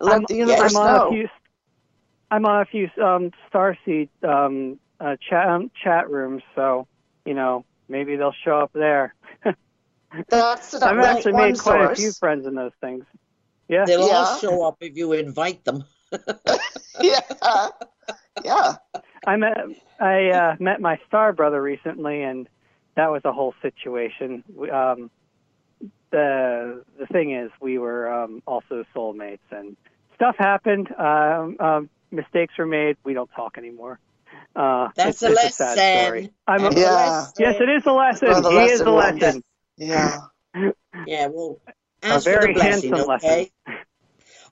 E: Let
G: I'm,
E: the universe
G: I'm on
E: know.
G: a few. I'm on a few um, Starseed um, uh, chat um, chat rooms, so you know maybe they'll show up there.
E: That's, that's
G: I've actually
E: one
G: made quite a few friends in those things. Yeah,
A: They'll all
E: Yeah.
A: show up if you invite them.
E: yeah. Yeah.
G: I met I uh, met my star brother recently, and that was a whole situation. Um, the the thing is, we were um, also soulmates, and stuff happened. Um, um, mistakes were made. We don't talk anymore. Uh,
A: That's
G: it's,
A: a
G: it's a sad
A: lesson.
G: story. I'm a,
E: Yeah.
A: lesson.
G: yes, it is a lesson.
E: Well, the
G: he is
E: lesson
G: a
E: learned.
G: lesson.
E: Yeah.
A: Yeah, well,
G: A
A: ask for
G: very
A: the blessing,
G: handsome
A: okay?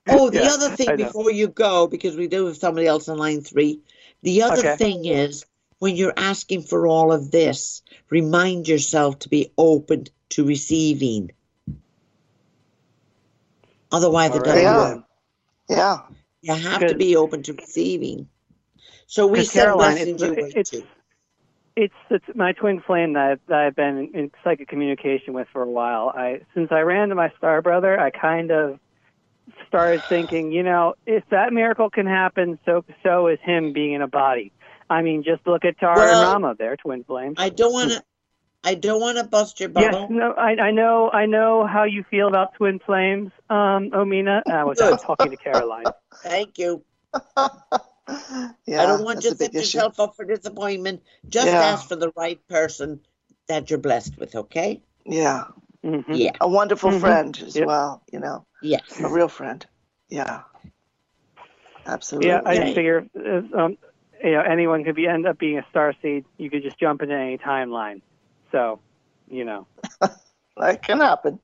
A: Oh, the
G: Yeah,
A: other thing before you go, because we do have somebody else on line three. The other
G: Okay.
A: thing is when you're asking for all of this, remind yourself to be open to receiving. Otherwise, it doesn't
E: right.
A: work.
E: Yeah.
A: You have to be open to receiving. So we
G: Because
A: send
G: Caroline,
A: blessings
G: it's-
A: your way
G: it's- It's, it's my twin flame that I've, that I've been in psychic communication with for a while. I since I ran to my star brother, I kind of started thinking, you know, if that miracle can happen, so so is him being in a body. I mean, just look at Tara
A: Well,
G: and Rama, they're twin flames.
A: I don't want to. I don't want to bust your bubble.
G: Yes, no, I, I know, I know how you feel about twin flames, um, Omina. I was talking to Caroline.
A: Thank you.
E: yeah.
A: I don't want you to set yourself up for disappointment. Just
E: Yeah.
A: ask for the right person that you're blessed with. Okay?
E: Yeah.
G: hmm
A: Yeah.
E: A wonderful
G: Mhm.
E: friend as
G: Yep.
E: well, you know,
A: Yes.
E: a real friend. Yeah. Absolutely.
G: Yeah, I
A: Okay.
G: figure, uh, um, you know, anyone could be end up being a star seed. You could just jump into any timeline. So, you know,
E: that can happen.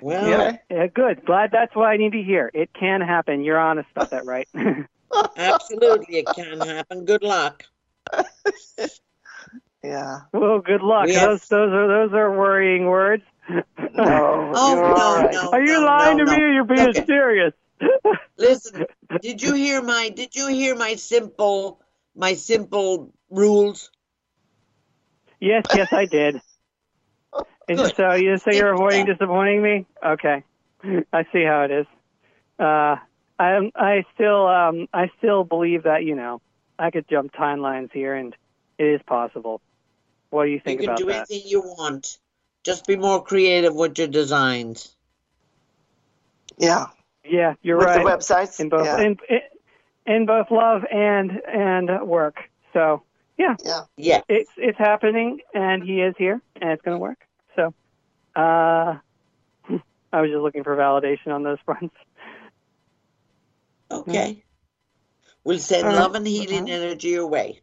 A: Well,
E: Yeah.
G: yeah, good. Glad that's what I need to hear. It can happen. You're honest about that, right?
A: absolutely, it can happen. Good luck.
E: Yeah.
G: well, good luck.
A: We have-
G: Those those are those are worrying words.
E: No.
A: Oh,
E: you're
A: no,
E: all right.
A: no.
G: are you lying to
A: no.
G: me or you're being
A: Okay.
G: serious?
A: Listen, did you hear my? Did you hear my simple, my simple rules?
G: yes, yes, I did. And
A: Good.
G: so you so you're avoiding disappointing me? Okay, I see how it is. Uh, I I still um I still believe that you know I could jump timelines here and it is possible. What do you think
A: You
G: think
A: can do
G: that?
A: anything you want. Just be more creative with your designs.
E: Yeah.
G: Yeah, you're
E: With
G: right.
E: the websites.
G: in both
E: yeah.
G: in, in in both love and and work. So
E: yeah.
A: Yeah. yeah.
G: it's it's happening, and he is here, and it's going to work. So, uh, I was just looking for validation on those fronts.
A: Okay. We'll send
G: All right.
A: love and healing
E: Mhm.
A: energy your way.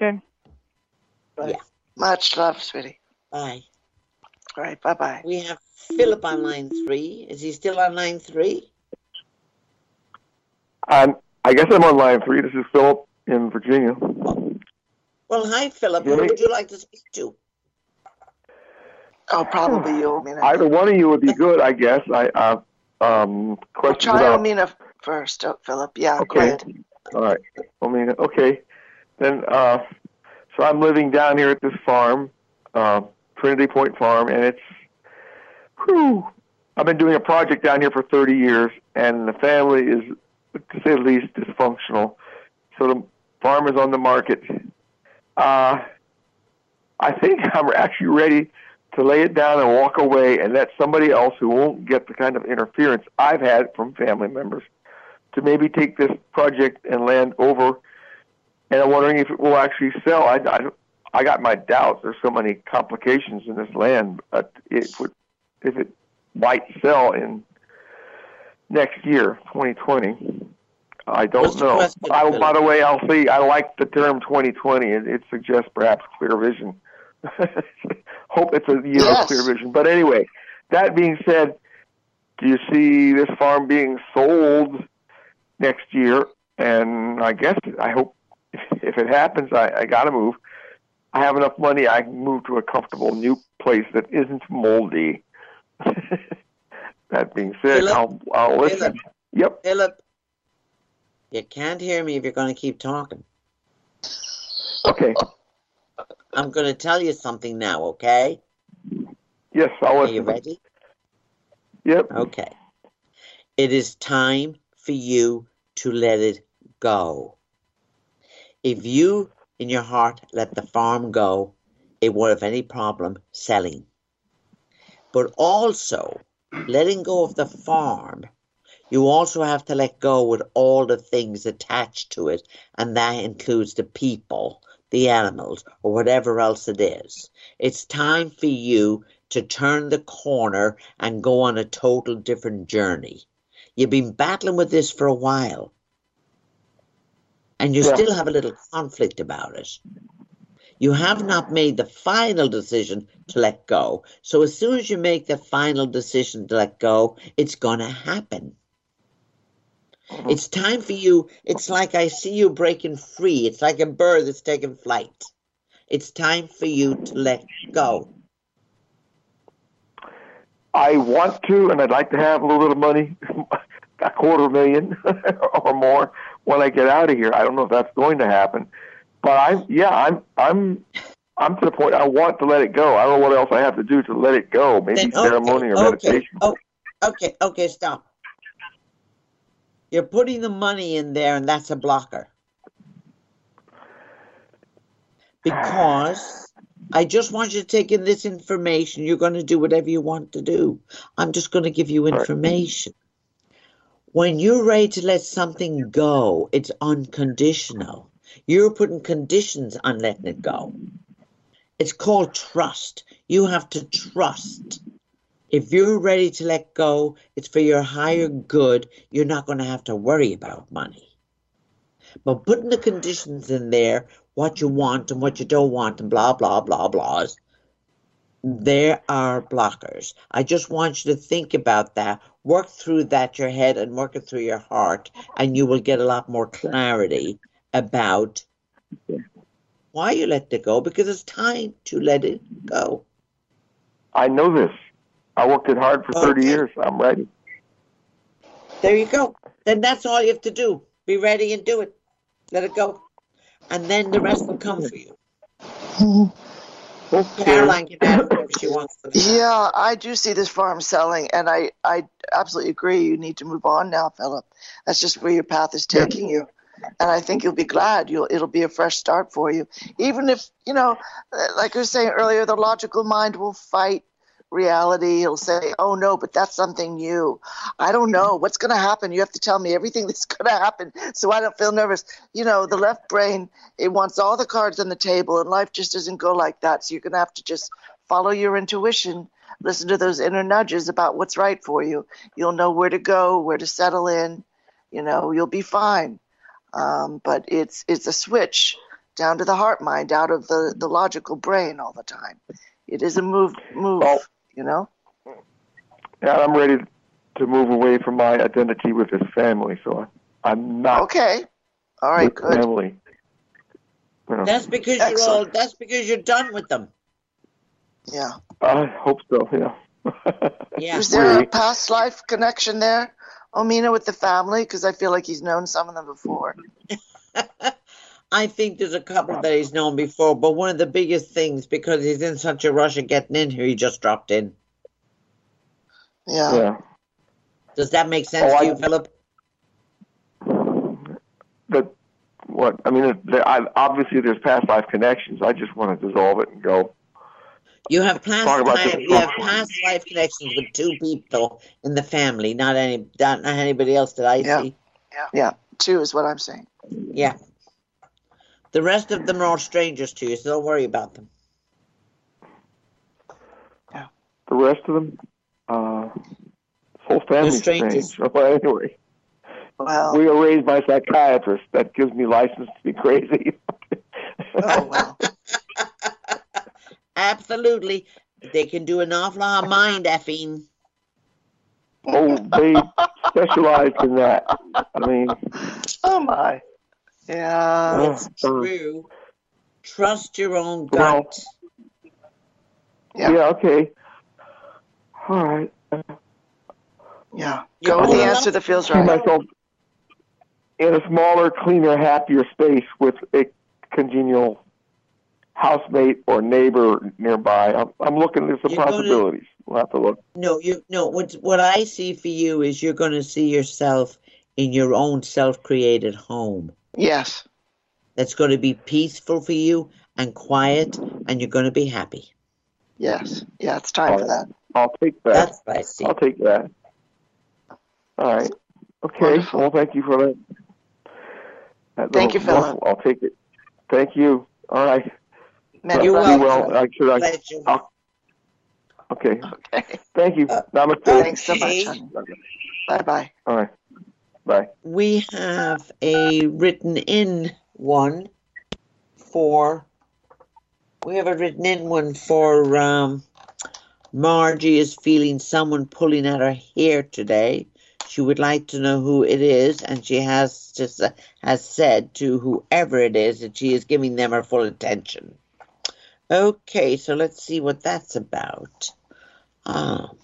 G: Okay. Yeah.
E: Much love, sweetie.
A: Bye.
E: All right. Bye bye.
A: We have Philip on line three. Is he still on line three?
H: I'm, I guess I'm on line three. This is Philip in Virginia.
A: Well, hi, Philip. Who would you like to speak to?
E: Oh, probably you, Omina.
H: Either one of you would be good, I guess. I uh, um,
E: Well,
H: questions
E: try
H: about.
E: Omina first, oh, Philip. Yeah, go
H: Okay.
E: ahead.
H: All right. I mean, okay. Then, uh, so I'm living down here at this farm, uh, Trinity Point Farm, and it's, whew, I've been doing a project down here for 30 years, and the family is, to say the least, dysfunctional. So the farm is on the market. Uh, I think I'm actually ready to lay it down and walk away and let somebody else who won't get the kind of interference I've had from family members to maybe take this project and land over. And I'm wondering if it will actually sell. I, I, I got my doubts. There's so many complications in this land, but it would, if it might sell in next year, 2020. I don't
A: What's
H: know. I, by the way, I'll see. I like the term 2020. It, it suggests perhaps clear vision. Hope it's a year
E: Yes.
H: of clear vision. But anyway, that being said, do you see this farm being sold next year? And I guess I hope if it happens, I, I got to move. I have enough money. I can move to a comfortable new place that isn't moldy. that being said? I'll I'll listen.
A: Philip?
H: Yep.
A: Philip, you can't hear me if you're going to keep talking.
H: Okay.
A: I'm going to tell you something now, okay?
H: Yes, I'll
A: Are
H: listen.
A: you ready?
H: Yep.
A: Okay. It is time for you to let it go. If you, in your heart, let the farm go, it won't have any problem selling. But also, letting go of the farm, you also have to let go with all the things attached to it, and that includes the people, the animals, or whatever else it is. It's time for you to turn the corner and go on a total different journey. You've been battling with this for a while, and you
H: Yeah.
A: still have a little conflict about it. You have not made the final decision to let go. So as soon as you make the final decision to let go, it's going to happen. Mm-hmm. It's time for you. It's like I see you breaking free. It's like a bird that's taking flight. It's time for you to let go.
H: I want to, and I'd like to have a little bit of money, a quarter million or more, when I get out of here. I don't know if that's going to happen, but I'm yeah, I'm I'm I'm to the point. I want to let it go. I don't know what else I have to do to let it go. Maybe
A: Then,
H: ceremony or
A: okay,
H: meditation.
A: Oh, okay, okay, stop. You're putting the money in there, and that's a blocker. Because I just want you to take in this information. You're going to do whatever you want to do. I'm just going to give you
H: Right.
A: information. When you're ready to let something go, it's unconditional. You're putting conditions on letting it go. It's called trust. You have to trust. If you're ready to let go, it's for your higher good. You're not going to have to worry about money. But putting the conditions in there, what you want and what you don't want, and blah, blah, blah, blahs, there are blockers. I just want you to think about that, work through that your head and work it through your heart, and you will get a lot more clarity about why you let it go because it's time to let it go.
H: I know this. I worked it hard for 30 years. I'm ready.
A: There you go. Then that's all you have to do. Be ready and do it. Let it go. And then the rest will come for you.
H: Okay.
A: Caroline can add whatever she wants to.
E: Yeah, I do see this farm selling, and I, I absolutely agree. You need to move on now, Philip. That's just where your path is taking you, and I think you'll be glad. You'll it'll be a fresh start for you. Even if you know, uh, like I was saying earlier, the logical mind will fight reality. It'll say, "Oh no, but that's something new. I don't know what's going to happen. You have to tell me everything that's going to happen, so I don't feel nervous." You know, the left brain it wants all the cards on the table, and life just doesn't go like that. So you're going to have to just follow your intuition listen to those inner nudges about what's right for you you'll know where to go where to settle in you know you'll be fine um, but it's it's a switch down to the heart mind out of the the logical brain all the time it is a move move
H: Well-
E: you know
H: Yeah, I'm ready to move away from my identity with this family, so I- I'm not
E: okay all right good
H: family. You know,
A: That's because you're all. That's because you're done with them.
E: yeah
H: I hope so. Yeah.
A: Yeah.
E: is there a past life connection there omina with the family because i feel like he's known some of them before
A: I think there's a couple that he's known before, but one of the biggest things because he's in such a rush of getting in here, he just dropped in.
E: yeah,
H: yeah.
A: Does that make sense
H: Oh,
A: to
H: I-
A: you, Philip?
H: But what I mean, there, I, obviously there's past life connections. I just want to dissolve it and go.
A: You have past
H: Talk about
A: time, you have past life connections with two people in the family, not any, not, not anybody else that I
E: Yeah.
A: see.
E: yeah yeah, two is what i'm saying
A: Yeah. The rest of them are all strangers to you, so don't worry about them. Yeah.
H: The rest of them, uh, whole family's
A: strangers.
H: strange. Well, anyway,
E: well
H: we were raised by psychiatrists. That gives me license to be crazy.
E: oh well
A: Absolutely. They can do an awful lot of mind effing.
H: oh, they specialize in that. I mean,
E: oh my yeah
A: It's
H: uh,
A: true. Trust your own
H: Well,
A: gut.
E: Yeah.
H: yeah, okay. All right.
E: Yeah. Go with the answer that feels right.
H: myself in a smaller, cleaner, happier space with a congenial housemate or neighbor nearby. I'm, I'm looking. There's some
A: You're gonna-
H: possibilities. We'll have to look.
A: No, you no. What what I see for you is you're going to see yourself in your own self-created home.
E: Yes.
A: That's going to be peaceful for you and quiet, and you're going to be happy.
E: Yes. Yeah, it's time for that.
H: I'll take that.
A: That's what I see.
H: I'll take that. All right. Okay.
E: Wonderful.
H: Well, thank you for that. that
E: Thank you, Philip.
H: I'll take it. Thank you. All right.
E: Many
A: You're
H: Be well. I should. I, I'll- okay.
E: Okay.
H: Thank you.
A: Uh,
H: Namaste.
E: Thanks so much. Bye bye.
H: All right. Bye.
A: We have a written in one for. We have a written in one for um, Margie is feeling someone pulling at her hair today. She would like to know who it is, and she has just uh, has said to whoever it is that she is giving them her full attention. Okay, so let's see what that's about. Um,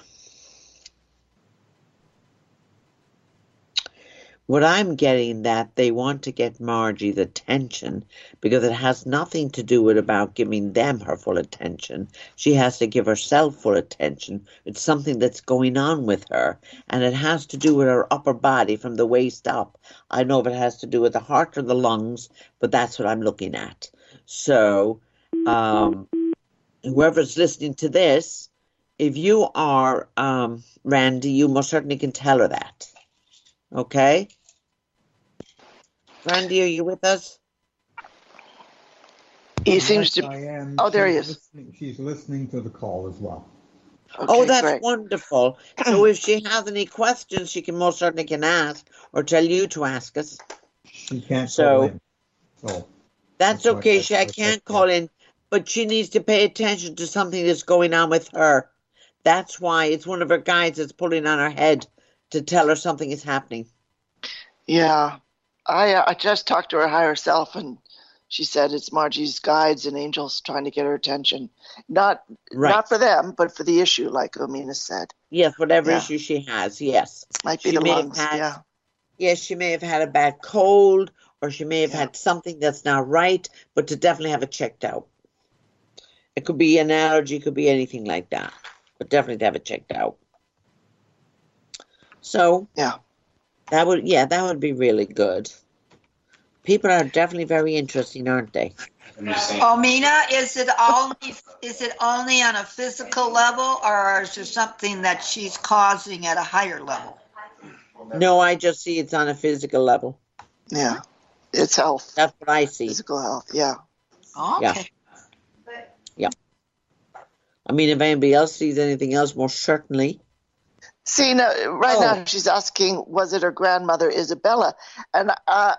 A: what I'm getting that they want to get Margie's attention because it has nothing to do with about giving them her full attention. She has to give herself full attention. It's something that's going on with her, and it has to do with her upper body from the waist up. I know if it has to do with the heart or the lungs, but that's what I'm looking at. So, um, whoever's listening to this, if you are um, Randy, you most certainly can tell her that. Okay? Randy, are you with us?
E: He seems to.
B: I am.
E: Oh, there he is.
B: listening- She's listening to the call as well.
E: Okay,
A: oh, that's
E: great.
A: wonderful. So if she has any questions, she can most certainly can ask or tell you to ask us.
B: She can't
A: So-
B: call in. So,
A: That's
B: That's
A: okay.
B: that's-
A: She I
B: that's
A: can't
B: okay.
A: call in, but she needs to pay attention to something that's going on with her. That's why it's one of her guides that's pulling on her head to tell her something is happening.
E: Yeah, I uh, I just talked to her higher self, and she said it's Margie's guides and angels trying to get her attention. Not
A: Right.
E: not for them, but for the issue, like Omina said.
A: Yes, whatever
E: Yeah.
A: issue she has. Yes.
E: Might be
A: She
E: the
A: may have
E: lungs.
A: had-
E: Yeah.
A: Yes, she may have had a bad cold or she may have
E: Yeah.
A: had something that's not right, but to definitely have it checked out. It could be an allergy, could be anything like that, but definitely to have it checked out. So,
E: Yeah.
A: that would, yeah, that would be really good. People are definitely very interesting, aren't they?
D: Omina, is it only is it only on a physical level, or is there something that she's causing at a higher level?
A: No, I just see it's on a physical level.
E: Yeah. It's health,
A: That's what I see.
E: physical health. Yeah.
D: Okay.
A: I mean, if anybody else sees anything else, most certainly.
E: See, right
A: Oh.
E: now she's asking, was it her grandmother Isabella? And uh,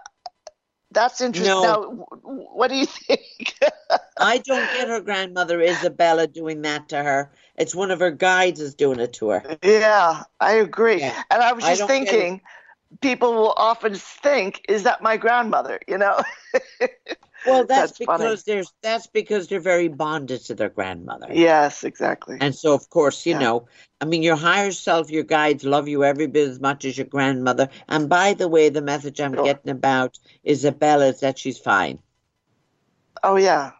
E: that's interesting.
A: No.
E: Now, what do you think?
A: I don't get her grandmother Isabella doing that to her. It's one of her guides is doing it to her.
E: yeah, I agree.
A: Yeah.
E: And I was just
A: it.
E: thinking, people will often think, is that my grandmother? You know?
A: Well, that's,
E: That's funny.
A: because there's that's because they're very bonded to their grandmother.
E: yes, exactly.
A: And so, of course, you
E: Yeah.
A: know, I mean, your higher self, your guides love you every bit as much as your grandmother. And by the way, the message I'm
E: Sure.
A: getting about Isabella is that she's fine.
E: Oh, yeah.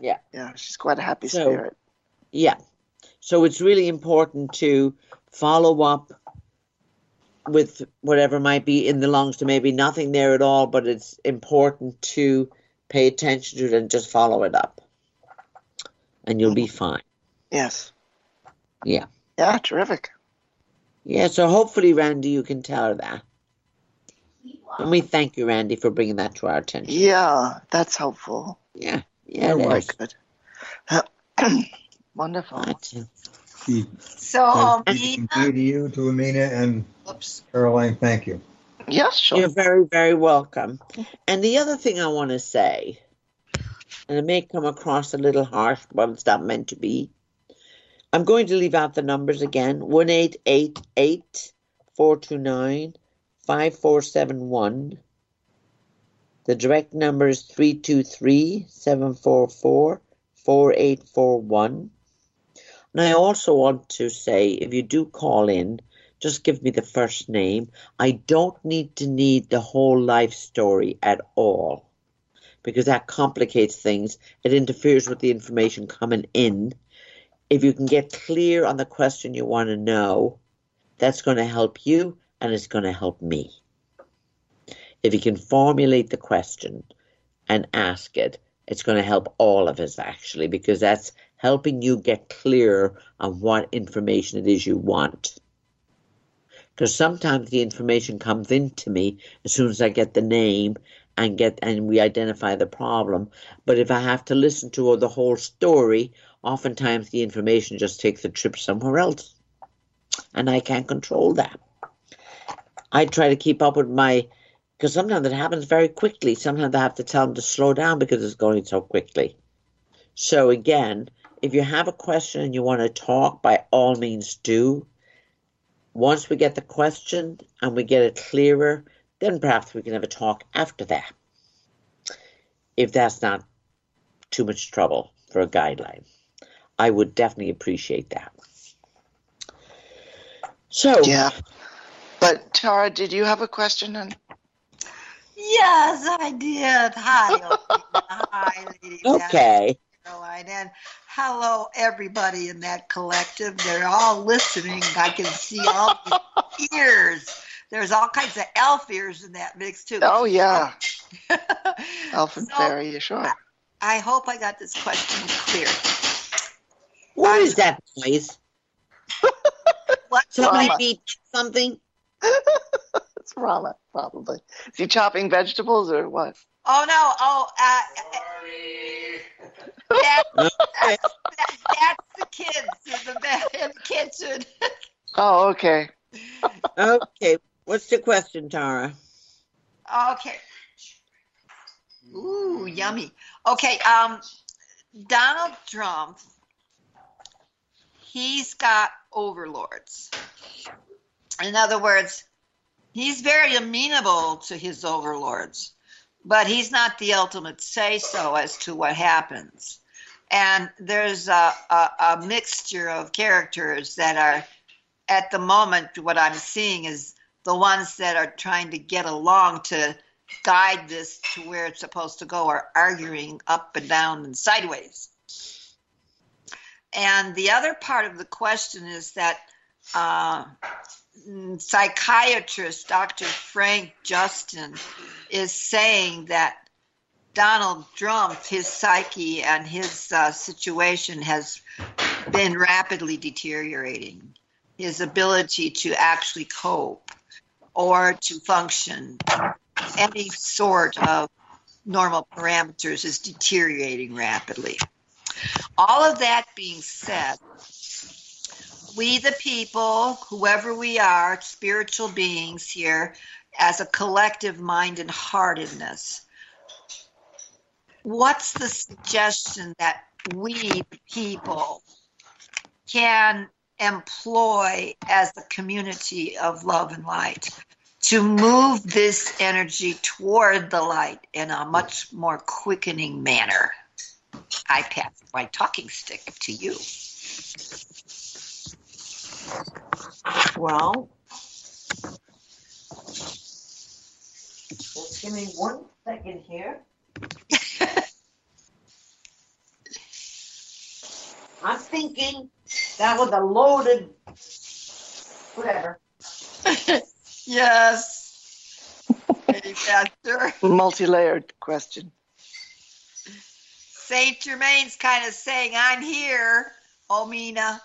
A: Yeah.
E: Yeah, she's quite a happy
A: So-
E: spirit.
A: Yeah. So it's really important to follow up with whatever might be in the lungs to maybe nothing there at all, but it's important to pay attention to it and just follow it up. And you'll be mm-hmm. fine.
E: Yes.
A: Yeah.
E: Yeah, terrific.
A: Yeah, so hopefully, Randy, you can tell her that. And we thank you, Randy, for bringing that to our attention.
E: Yeah, that's helpful.
A: Yeah, yeah, it
E: Very
A: is.
E: good. Wonderful.
A: Right.
D: So,
B: thank you
D: Omina,
B: to you, to Amina, and
D: oops.
B: Caroline. Thank you.
E: Yes, sure.
A: You're very, very welcome. And the other thing I want to say, and it may come across a little harsh, but it's not meant to be. I'm going to leave out the numbers again 1 429 5471. The direct number is 323 744 4841. And I also want to say if you do call in, just give me the first name. I don't need to need the whole life story at all because that complicates things. It interferes with the information coming in. If you can get clear on the question you want to know, that's going to help you and it's going to help me. If you can formulate the question and ask it, it's going to help all of us actually because that's helping you get clear on what information it is you want because sometimes the information comes into me as soon as I get the name and get and we identify the problem. But if I have to listen to the whole story, oftentimes the information just takes a trip somewhere else, and I can't control that. I try to keep up with my because sometimes it happens very quickly. Sometimes I have to tell them to slow down because it's going so quickly. So again, if you have a question and you want to talk, by all means do Once we get the question and we get it clearer, then perhaps we can have a talk after that. If that's not too much trouble for a guideline, I would definitely appreciate that. So,
E: Yeah. But Tara, did you have a question? On...
D: Yes, I did. Hi, Olivia. Hi, Lady
A: okay.
D: Caroline, and hello, everybody in that collective. They're all listening. I can see all the ears. There's all kinds of elf ears in that mix too.
E: Oh yeah, Elf and
D: So-
E: Fairy, sure.
D: I hope I got this question clear.
A: What is that noise?
D: What?
A: Somebody
E: Rama.
A: beat something?
E: It's Rama, probably. Is he chopping vegetables or what?
D: Oh no! Oh, uh, that,
A: Okay.
D: that, that's the kids in the, in the kitchen.
E: Oh, okay.
A: Okay. What's the question, Tara?
D: Okay. Ooh, yummy. Okay, um, Donald Trump, he's got overlords. In other words, he's very amenable to his overlords, but he's not the ultimate say so as to what happens. And there's a, a, a mixture of characters that are, at the moment, what I'm seeing is the ones that are trying to get along to guide this to where it's supposed to go are arguing up and down and sideways. And the other part of the question is that uh, psychiatrist Dr. Frank Justin is saying that Donald Trump, his psyche and his uh, situation has been rapidly deteriorating. His ability to actually cope or to function any sort of normal parameters is deteriorating rapidly. All of that being said, we the people, whoever we are, spiritual beings here, as a collective mind and heartedness, what's the suggestion that we the people can employ as a community of love and light to move this energy toward the light in a much more quickening manner. I pass my talking stick to you.
A: Well, just give me one second here. I'm thinking that was a loaded whatever.
D: Yes. Lady Pastor.
E: Multi-layered question.
D: Saint Germain's kind of saying, I'm here, Omina.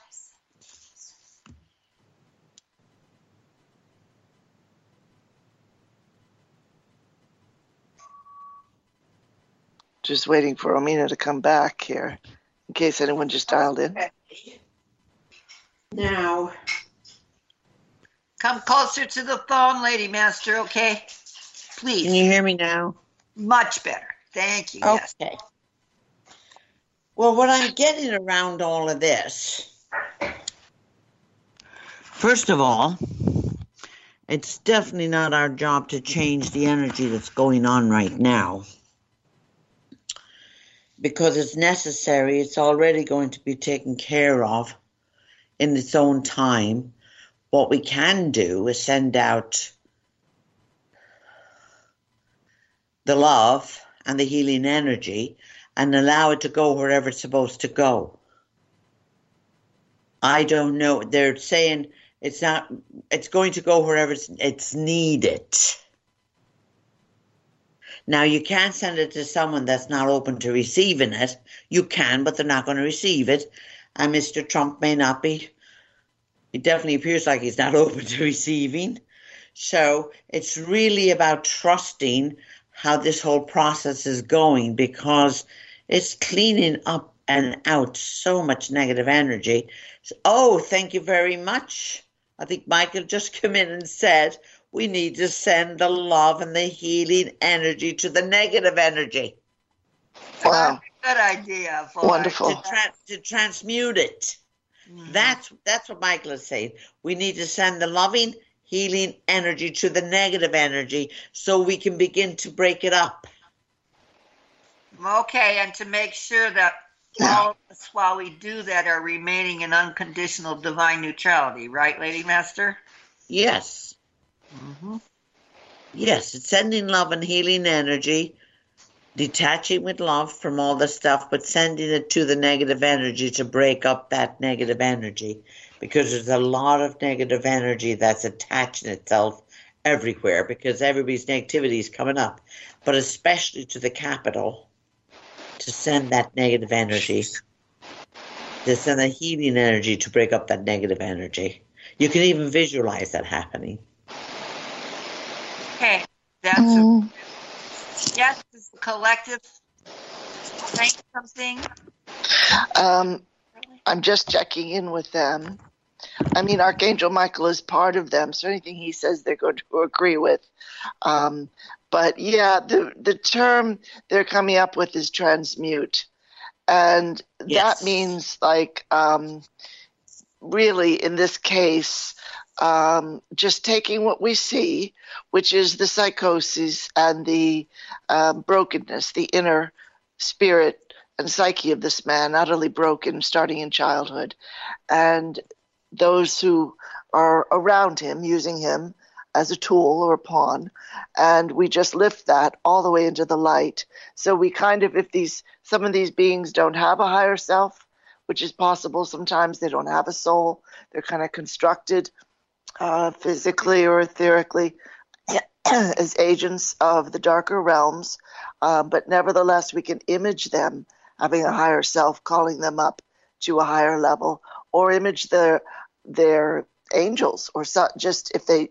E: Just waiting for Amina to come back here, in case anyone just dialed in.
A: Now,
D: Come closer to the phone, Lady Master, okay? Please.
A: Can you hear me now?
D: Much better. Thank you. Yes.
A: Okay. Well, what I'm getting around all of this, first of all, it's definitely not our job to change the energy that's going on right now. Because it's necessary, it's already going to be taken care of in its own time. What we can do is send out the love and the healing energy and allow it to go wherever it's supposed to go. I don't know. They're saying it's not, it's going to go wherever it's, it's needed. Now, you can't send it to someone that's not open to receiving it. You can, but they're not going to receive it. And Mr. Trump may not be. It definitely appears like he's not open to receiving. So it's really about trusting how this whole process is going because it's cleaning up and out so much negative energy. So- oh, thank you very much. I think Michael just came in and said we need to send the love and the healing energy to the negative energy
E: Wow.
D: Good idea. Boy.
E: Wonderful.
A: to, tra- to transmute it. Mm-hmm. That's that's what Michael is saying. We need to send the loving, healing energy to the negative energy so we can begin to break it up.
D: Okay, and to make sure that all of us, while we do that, are remaining in unconditional divine neutrality, right, Lady Master?
A: Yes.
D: Mm-hmm.
A: Yes, it's sending love and healing energy, detaching with love from all the stuff, but sending it to the negative energy to break up that negative energy. Because there's a lot of negative energy that's attaching itself everywhere because everybody's negativity is coming up, but especially to the capital to send that negative energy, to send a healing energy to break up that negative energy. You can even visualize that happening.
D: Okay, that's a, yes, is the collective saying something.
E: Um, I'm just checking in with them. I mean, Archangel Michael is part of them, so anything he says, they're going to agree with. Um, but yeah, the the term they're coming up with is transmute, and
A: Yes.
E: that means like um, really in this case, um, just taking what we see, which is the psychosis and the um, brokenness, the inner spirit and psyche of this man, utterly broken, starting in childhood, and those who are around him, using him as a tool or a pawn, and we just lift that all the way into the light. So we kind of, if these some of these beings don't have a higher self, which is possible sometimes, they don't have a soul. They're kind of constructed uh, physically or etherically as agents of the darker realms, uh, but nevertheless, we can image them having a higher self, calling them up to a higher level, or image their their angels, or so, just if they,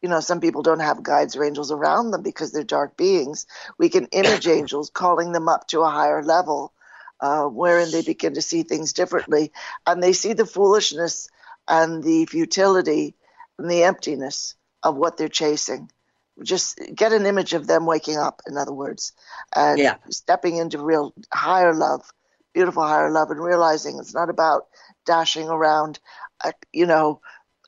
E: you know, some people don't have guides or angels around them because they're dark beings. We can image angels, calling them up to a higher level, uh, wherein they begin to see things differently, and they see the foolishness and the futility and the emptiness of what they're chasing. Just get an image of them waking up, in other words, and
A: Yeah.
E: stepping into real higher love, beautiful higher love, and realizing it's not about dashing around, uh, you know,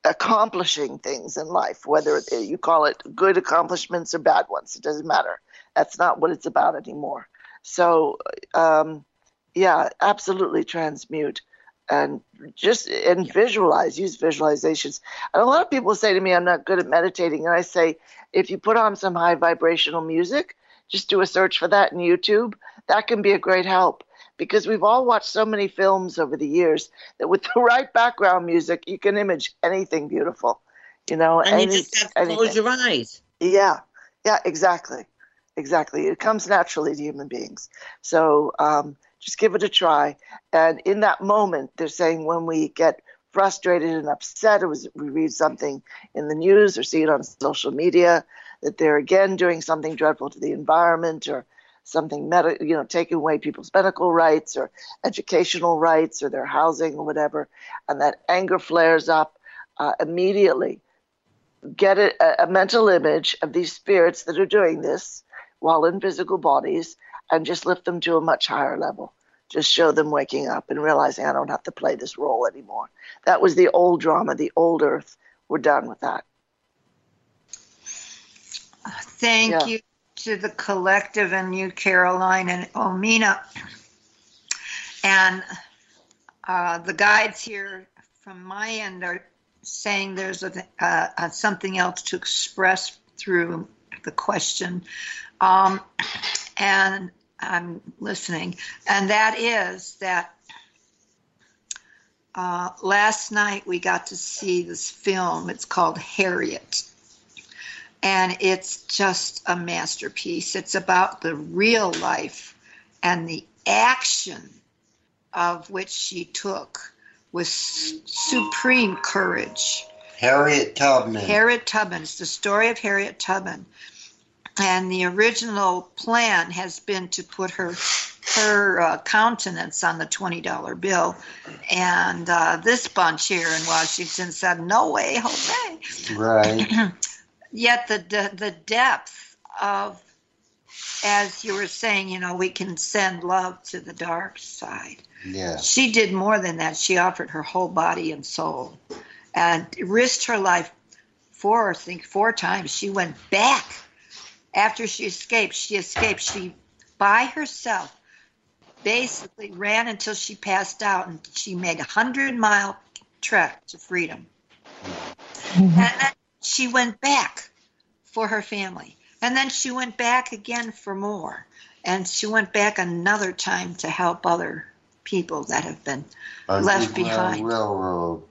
E: accomplishing things in life, whether you call it good accomplishments or bad ones. It doesn't matter. That's not what it's about anymore. So, um, yeah, absolutely transmute and just and visualize use visualizations. And a lot of people say to me i'm not good at meditating. And i say if you put on some high vibrational music just do a search for that in youtube that can be a great help. Because we've all watched so many films over the years that with the right background music you can image anything beautiful you know
A: And you just have to close your eyes.
E: Yeah, yeah, exactly, exactly. It comes naturally to human beings. So um, just give it a try. And in that moment, they're saying when we get frustrated and upset, or we read something in the news or see it on social media, that they're again doing something dreadful to the environment or something medi- you know taking away people's medical rights or educational rights or their housing or whatever and that anger flares up uh, immediately get a, a mental image of these spirits that are doing this while in physical bodies and just lift them to a much higher level. Just show them waking up and realizing I don't have to play this role anymore. That was the old drama, the old earth. We're done with that.
D: Thank
E: Yeah.
D: you to the collective and you, Caroline and Omina. And uh, the guides here from my end are saying there's a, uh, something else to express through the question. Um, and I'm listening. And that is that uh, last night we got to see this film. It's called Harriet and it's just a masterpiece. It's about the real life and the action of which she took with supreme courage.
C: Harriet Tubman.
D: Harriet Tubman. It's the story of Harriet Tubman. And the original plan has been to put her her uh, countenance on the twenty dollar bill, and uh, this bunch here in Washington said, "No way, Jose."
C: right.
D: yet the, the the depth of as you were saying you know we can send love to the dark side
C: Yeah.
D: She did more than that. She offered her whole body and soul and risked her life four, I think, four times. She went back after she escaped. She escaped. She, by herself, basically ran until she passed out and she made a hundred mile trek to freedom. Mm-hmm. And then she went back for her family. And then she went back again for more. And she went back another time to help other people that have been left
C: Underground
D: behind.
C: Railroad.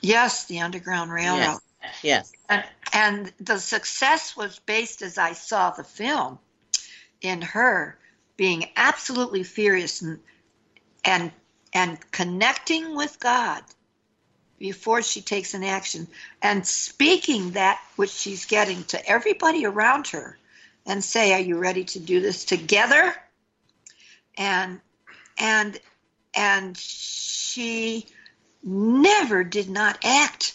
D: Yes, the Underground Railroad.
A: Yes. Yes.
D: And, and the success was based, as I saw the film, in her being absolutely furious and and and connecting with God before she takes an action and speaking that which she's getting to everybody around her and say are you ready to do this together and and and she never did not act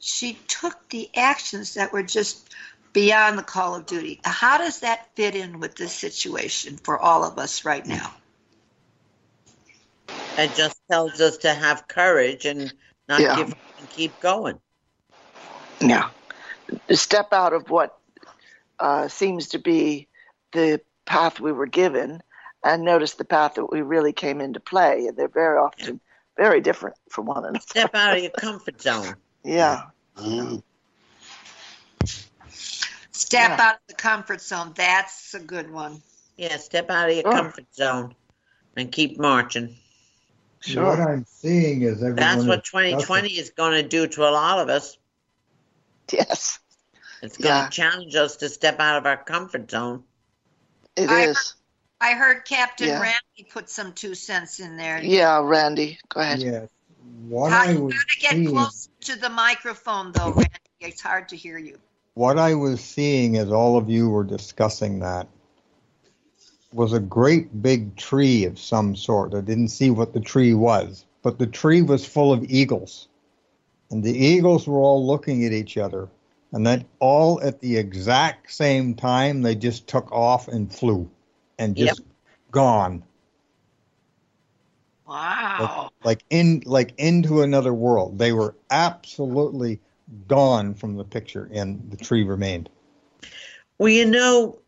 D: she took the actions that were just beyond the call of duty how does that fit in with this situation for all of us right now
A: It just tells us to have courage and not
E: Yeah.
A: give up and keep going.
E: Yeah. Step out of what uh, seems to be the path we were given and notice the path that we really came into play. And they're very often very different from one another.
A: Step out of your comfort zone.
E: Yeah.
C: Mm.
D: step
E: Yeah.
D: out of the comfort zone that's a good one
A: Yeah, step out of your
E: Sure.
A: comfort zone and keep marching.
E: Sure.
B: What I'm seeing is everyone.
A: That's
B: is
A: what
B: discussing-
A: 2020 is going to do to a lot of us.
E: Yes,
A: It's going
E: Yeah.
A: to challenge us to step out of our comfort zone.
E: it
D: I-
E: is.
D: i heard captain
E: Yeah.
D: randy put some two cents in there
E: Yeah, Randy, go ahead.
B: Yes. What I was
D: gotta get close to the microphone, though, Randy. It's hard to hear you.
B: what I was seeing as all of you were discussing that was a great big tree of some sort. I didn't see what the tree was, but the tree was full of eagles. And the eagles were all looking at each other. And then all at the exact same time, they just took off and flew and just gone.
D: Wow.
B: like in like into another world. They were absolutely gone from the picture, and the tree remained.
A: Well, you know,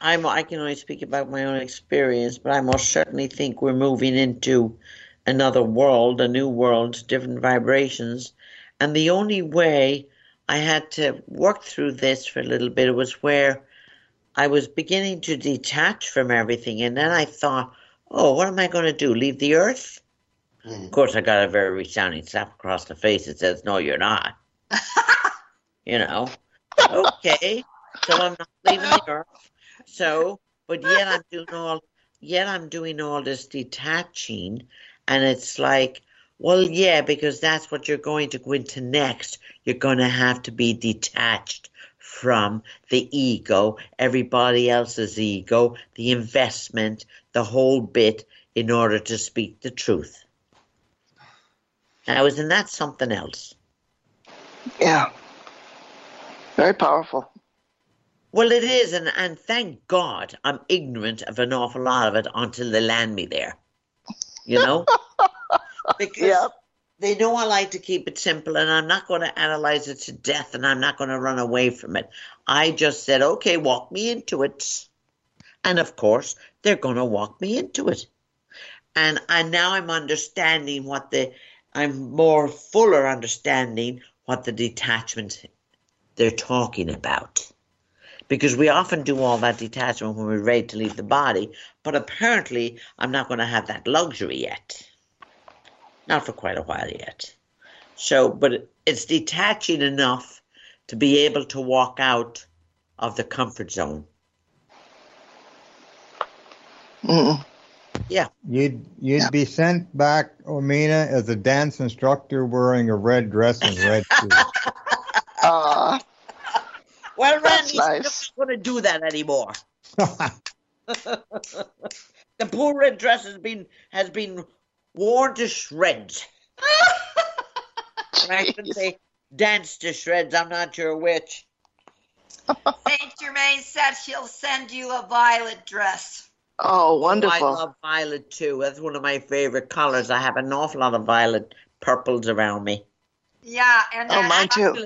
A: I'm, I can only speak about my own experience, but I most certainly think we're moving into another world, a new world, different vibrations. And the only way I had to work through this for a little bit was where I was beginning to detach from everything. And then I thought, oh, what am I going to do? Leave the earth?
C: Mm.
A: Of course, I got a very resounding slap across the face that says, no, you're not. you know, okay, so I'm not leaving the earth. So, but yet I'm doing all, yet I'm doing all this detaching, and it's like, well, yeah, because that's what you're going to go into next. You're going to have to be detached from the ego, everybody else's ego, the investment, the whole bit, in order to speak the truth. Now, isn't that something else?
E: Yeah. Very powerful.
A: Well, it is, and, and thank God I'm ignorant of an awful lot of it until they land me there. You know? because
E: Yep.
A: they know I like to keep it simple, and I'm not going to analyze it to death, and I'm not going to run away from it. I just said, okay, walk me into it. And of course, they're going to walk me into it. And, and now I'm understanding what the, I'm more fuller understanding what the detachment they're talking about because we often do all that detachment when we're ready to leave the body, but apparently I'm not going to have that luxury yet. Not for quite a while yet. So, but it's detaching enough to be able to walk out of the comfort zone.
E: Mm.
B: You'd you'd
E: Yeah.
B: be sent back, Omina, as a dance instructor wearing a red dress and red shoes.
E: Uh,
A: Well,
E: That's
A: Randy, I'm
E: nice.
A: not going to do that anymore. the poor red dress has been has been worn to shreds. I should say dance to shreds. I'm not sure which.
D: Saint Germain said she'll send you a violet dress.
E: Oh,
A: Oh,
E: wonderful.
A: I love violet too. That's one of my favorite colors. I have an awful lot of violet purples around me.
D: Yeah, and
E: Oh,
D: that
E: mine too.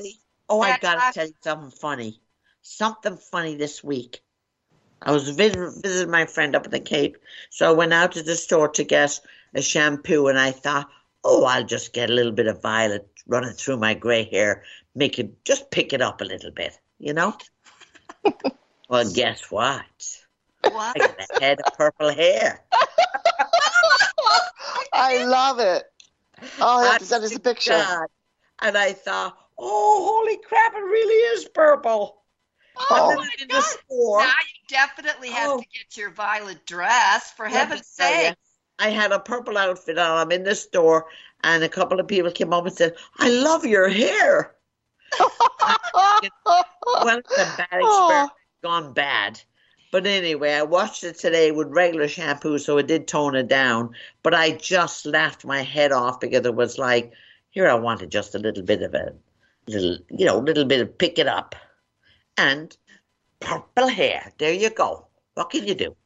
A: Oh, I
D: That's
A: gotta
D: uh,
A: tell you something funny. Something funny this week. I was visit, visiting my friend up at the Cape, so I went out to the store to get a shampoo, and I thought, oh, I'll just get a little bit of violet running through my grey hair, make it just pick it up a little bit, you know. well, guess what?
D: What?
A: I got a head of purple hair.
E: I love it. Oh, I have to send us a picture.
A: God. And I thought, oh, holy crap, it really is purple.
E: Oh,
A: and then in the store,
D: Now you definitely have
A: Oh.
D: to get your violet dress, for heaven's sake.
A: I had a purple outfit on. I'm in the store, and a couple of people came up and said, I love your hair. Well, it's a bad
E: Oh.
A: experiment gone bad. But anyway, I washed it today with regular shampoo, so it did tone it down. But I just laughed my head off because it was like, here I wanted just a little bit of a little, you know, little bit of pick it up. And purple hair. There you go. What can you do?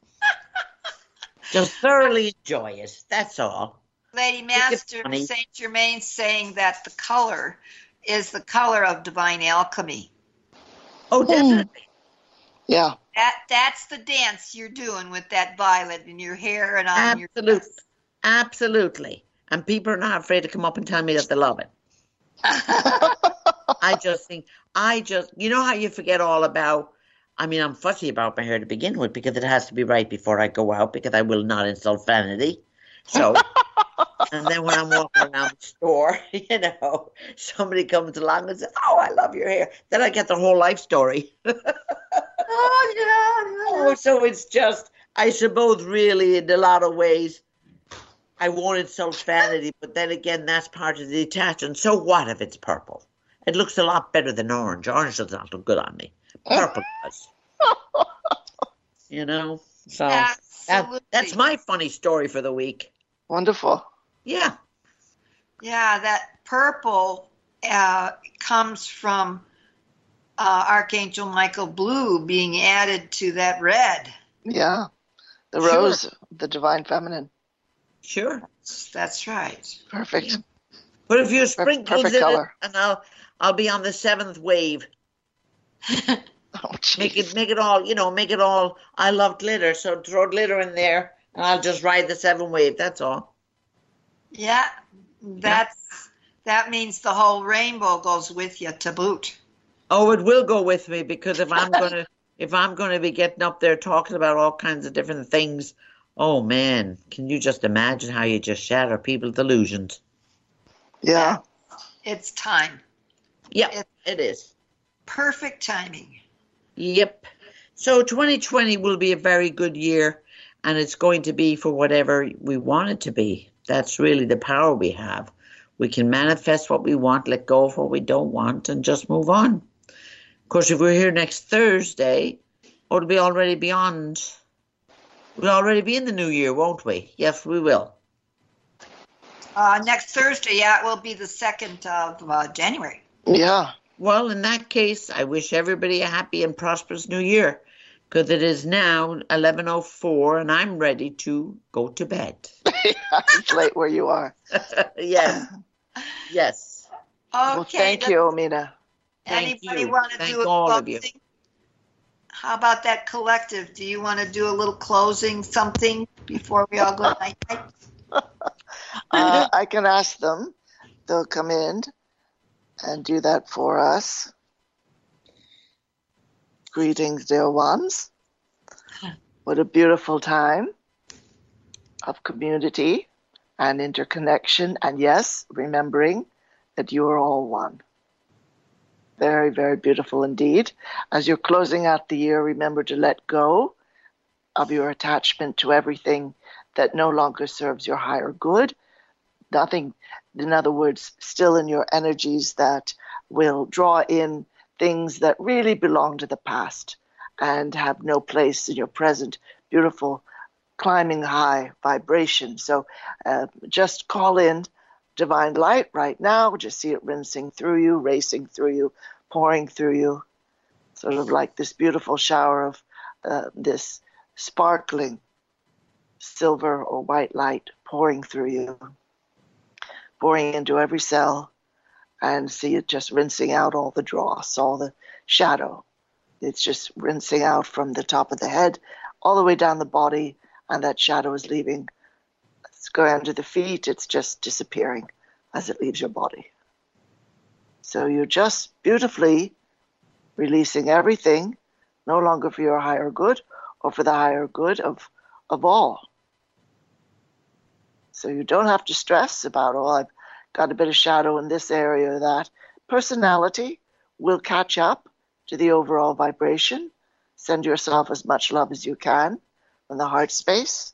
A: just thoroughly enjoy it. That's all.
D: Lady Master
A: funny.
D: Saint Germain saying that the color is the color of divine alchemy.
A: Oh, definitely. Hmm.
E: yeah.
D: That that's the dance you're doing with that violet in your hair and on your
A: Absolutely.
D: dress.
A: Absolutely. And people are not afraid to come up and tell me that they love it. I just think, I just, you know how you forget all about, I mean, I'm fussy about my hair to begin with because it has to be right before I go out because I will not insult vanity. So, and then when I'm walking around the store, you know, somebody comes along and says, Oh, I love your hair. Then I get the whole life story.
D: Oh yeah.
A: Oh, so it's just, I suppose, really, in a lot of ways, I wanted self vanity, but then again, that's part of the detachment. So what if it's purple? It looks a lot better than orange. Orange does not look good on me. Purple does. You know? So that, that's my funny story for the week.
E: Wonderful.
A: Yeah.
D: Yeah, that purple uh, comes from uh, Archangel Michael Blue being added to that red.
E: Yeah. The
A: Sure.
E: rose, the divine feminine.
A: Sure.
D: That's right.
E: Perfect.
A: Yeah. But if you sprinkles
E: perfect
A: in
E: color.
A: it, and I'll I'll be on the seventh wave.
E: Oh,
A: Make it make it all, you know, make it all I love glitter, so throw glitter in there and I'll just ride the seven wave, that's all.
D: Yeah, that's that means the whole rainbow goes with you to boot.
A: Oh, it will go with me because if I'm gonna if I'm gonna be getting up there talking about all kinds of different things, oh man, can you just imagine how you just shatter people's illusions?
E: Yeah.
D: It's time.
A: Yeah,
D: It-
A: it is.
D: Perfect timing.
A: Yep. So 2020 will be a very good year, and it's going to be for whatever we want it to be. That's really the power we have. We can manifest what we want, let go of what we don't want, and just move on. Of course, if we're here next Thursday, it'll be already beyond. We'll already be in the new year, won't we? Yes, we will.
D: Uh, next Thursday, yeah, it will be the second of uh, January.
E: Yeah.
A: Well, in that case, I wish everybody a happy and prosperous new year because it is now 11.04 and I'm ready to go to bed.
E: it's late where you are.
A: yes. Yes.
D: Okay.
E: well, thank you, Omina.
A: Thank
D: Anybody
A: you.
D: want to
A: Thank
D: do a
A: all
D: closing?
A: of you.
D: How about that collective? Do you want to do a little closing something before we all go night night?
E: Uh, I can ask them. They'll come in and do that for us. Greetings, dear ones. What a beautiful time of community and interconnection. And yes, remembering that you are all one. Very, very beautiful indeed. As you're closing out the year, remember to let go of your attachment to everything that no longer serves your higher good. Nothing, in other words, still in your energies that will draw in things that really belong to the past and have no place in your present beautiful climbing high vibration. So uh, just call in divine light right now. Just see it rinsing through you, racing through you, pouring through you, sort of like this beautiful shower of uh, this sparkling silver or white light pouring through you, pouring into every cell, and see it just rinsing out all the dross, all the shadow. It's just rinsing out from the top of the head all the way down the body, and that shadow is leaving. It's going under the feet, it's just disappearing as it leaves your body. So you're just beautifully releasing everything, no longer for your higher good or for the higher good of, of all. So you don't have to stress about, oh, I've got a bit of shadow in this area or that. Personality will catch up to the overall vibration. Send yourself as much love as you can from the heart space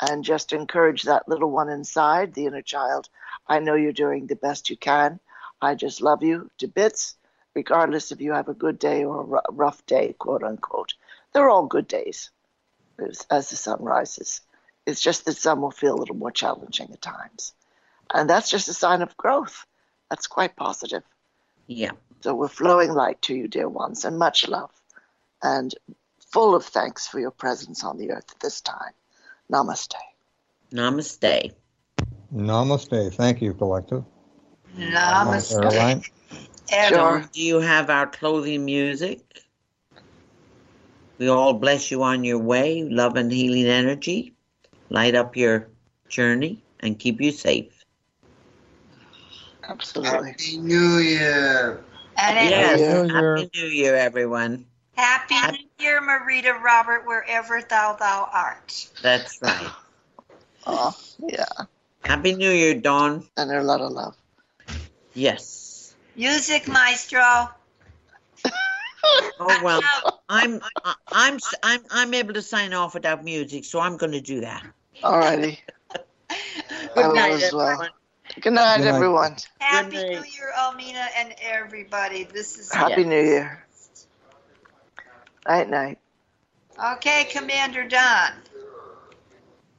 E: and just encourage that little one inside, the inner child. I know you're doing the best you can. I just love you to bits, regardless if you have a good day or a rough day, quote unquote. They're all good days as, as the sun rises. It's just that some will feel a little more challenging at times. And that's just a sign of growth. That's quite positive.
A: Yeah.
E: So we're flowing light to you, dear ones, and much love. And full of thanks for your presence on the earth at this time. Namaste.
A: Namaste.
B: Namaste. Thank you, Collective.
D: Namaste.
B: Caroline.
E: Sure.
A: Do you have our clothing music? We all bless you on your way. Love and healing energy. Light up your journey and keep you safe.
E: Absolutely.
C: Happy New Year.
D: And it-
A: Yes.
B: New Year.
A: Happy New Year, everyone.
D: Happy
A: Happy-
D: New Year, Marietta Robert, wherever thou thou art.
A: That's right.
E: Oh, yeah.
A: Happy New Year, Dawn.
E: And a lot of love.
A: Yes.
D: Music maestro.
A: Oh well, I'm I- I'm I'm I'm able to sign off without music, so I'm going to do that.
E: Alrighty.
A: Good night,
E: as well.
A: everyone.
E: Good night,
B: Good night.
E: everyone.
D: Happy
A: Good
D: New. Year, Omina, and everybody. This is
E: Happy New Year. Night, night.
D: okay, Commander Don.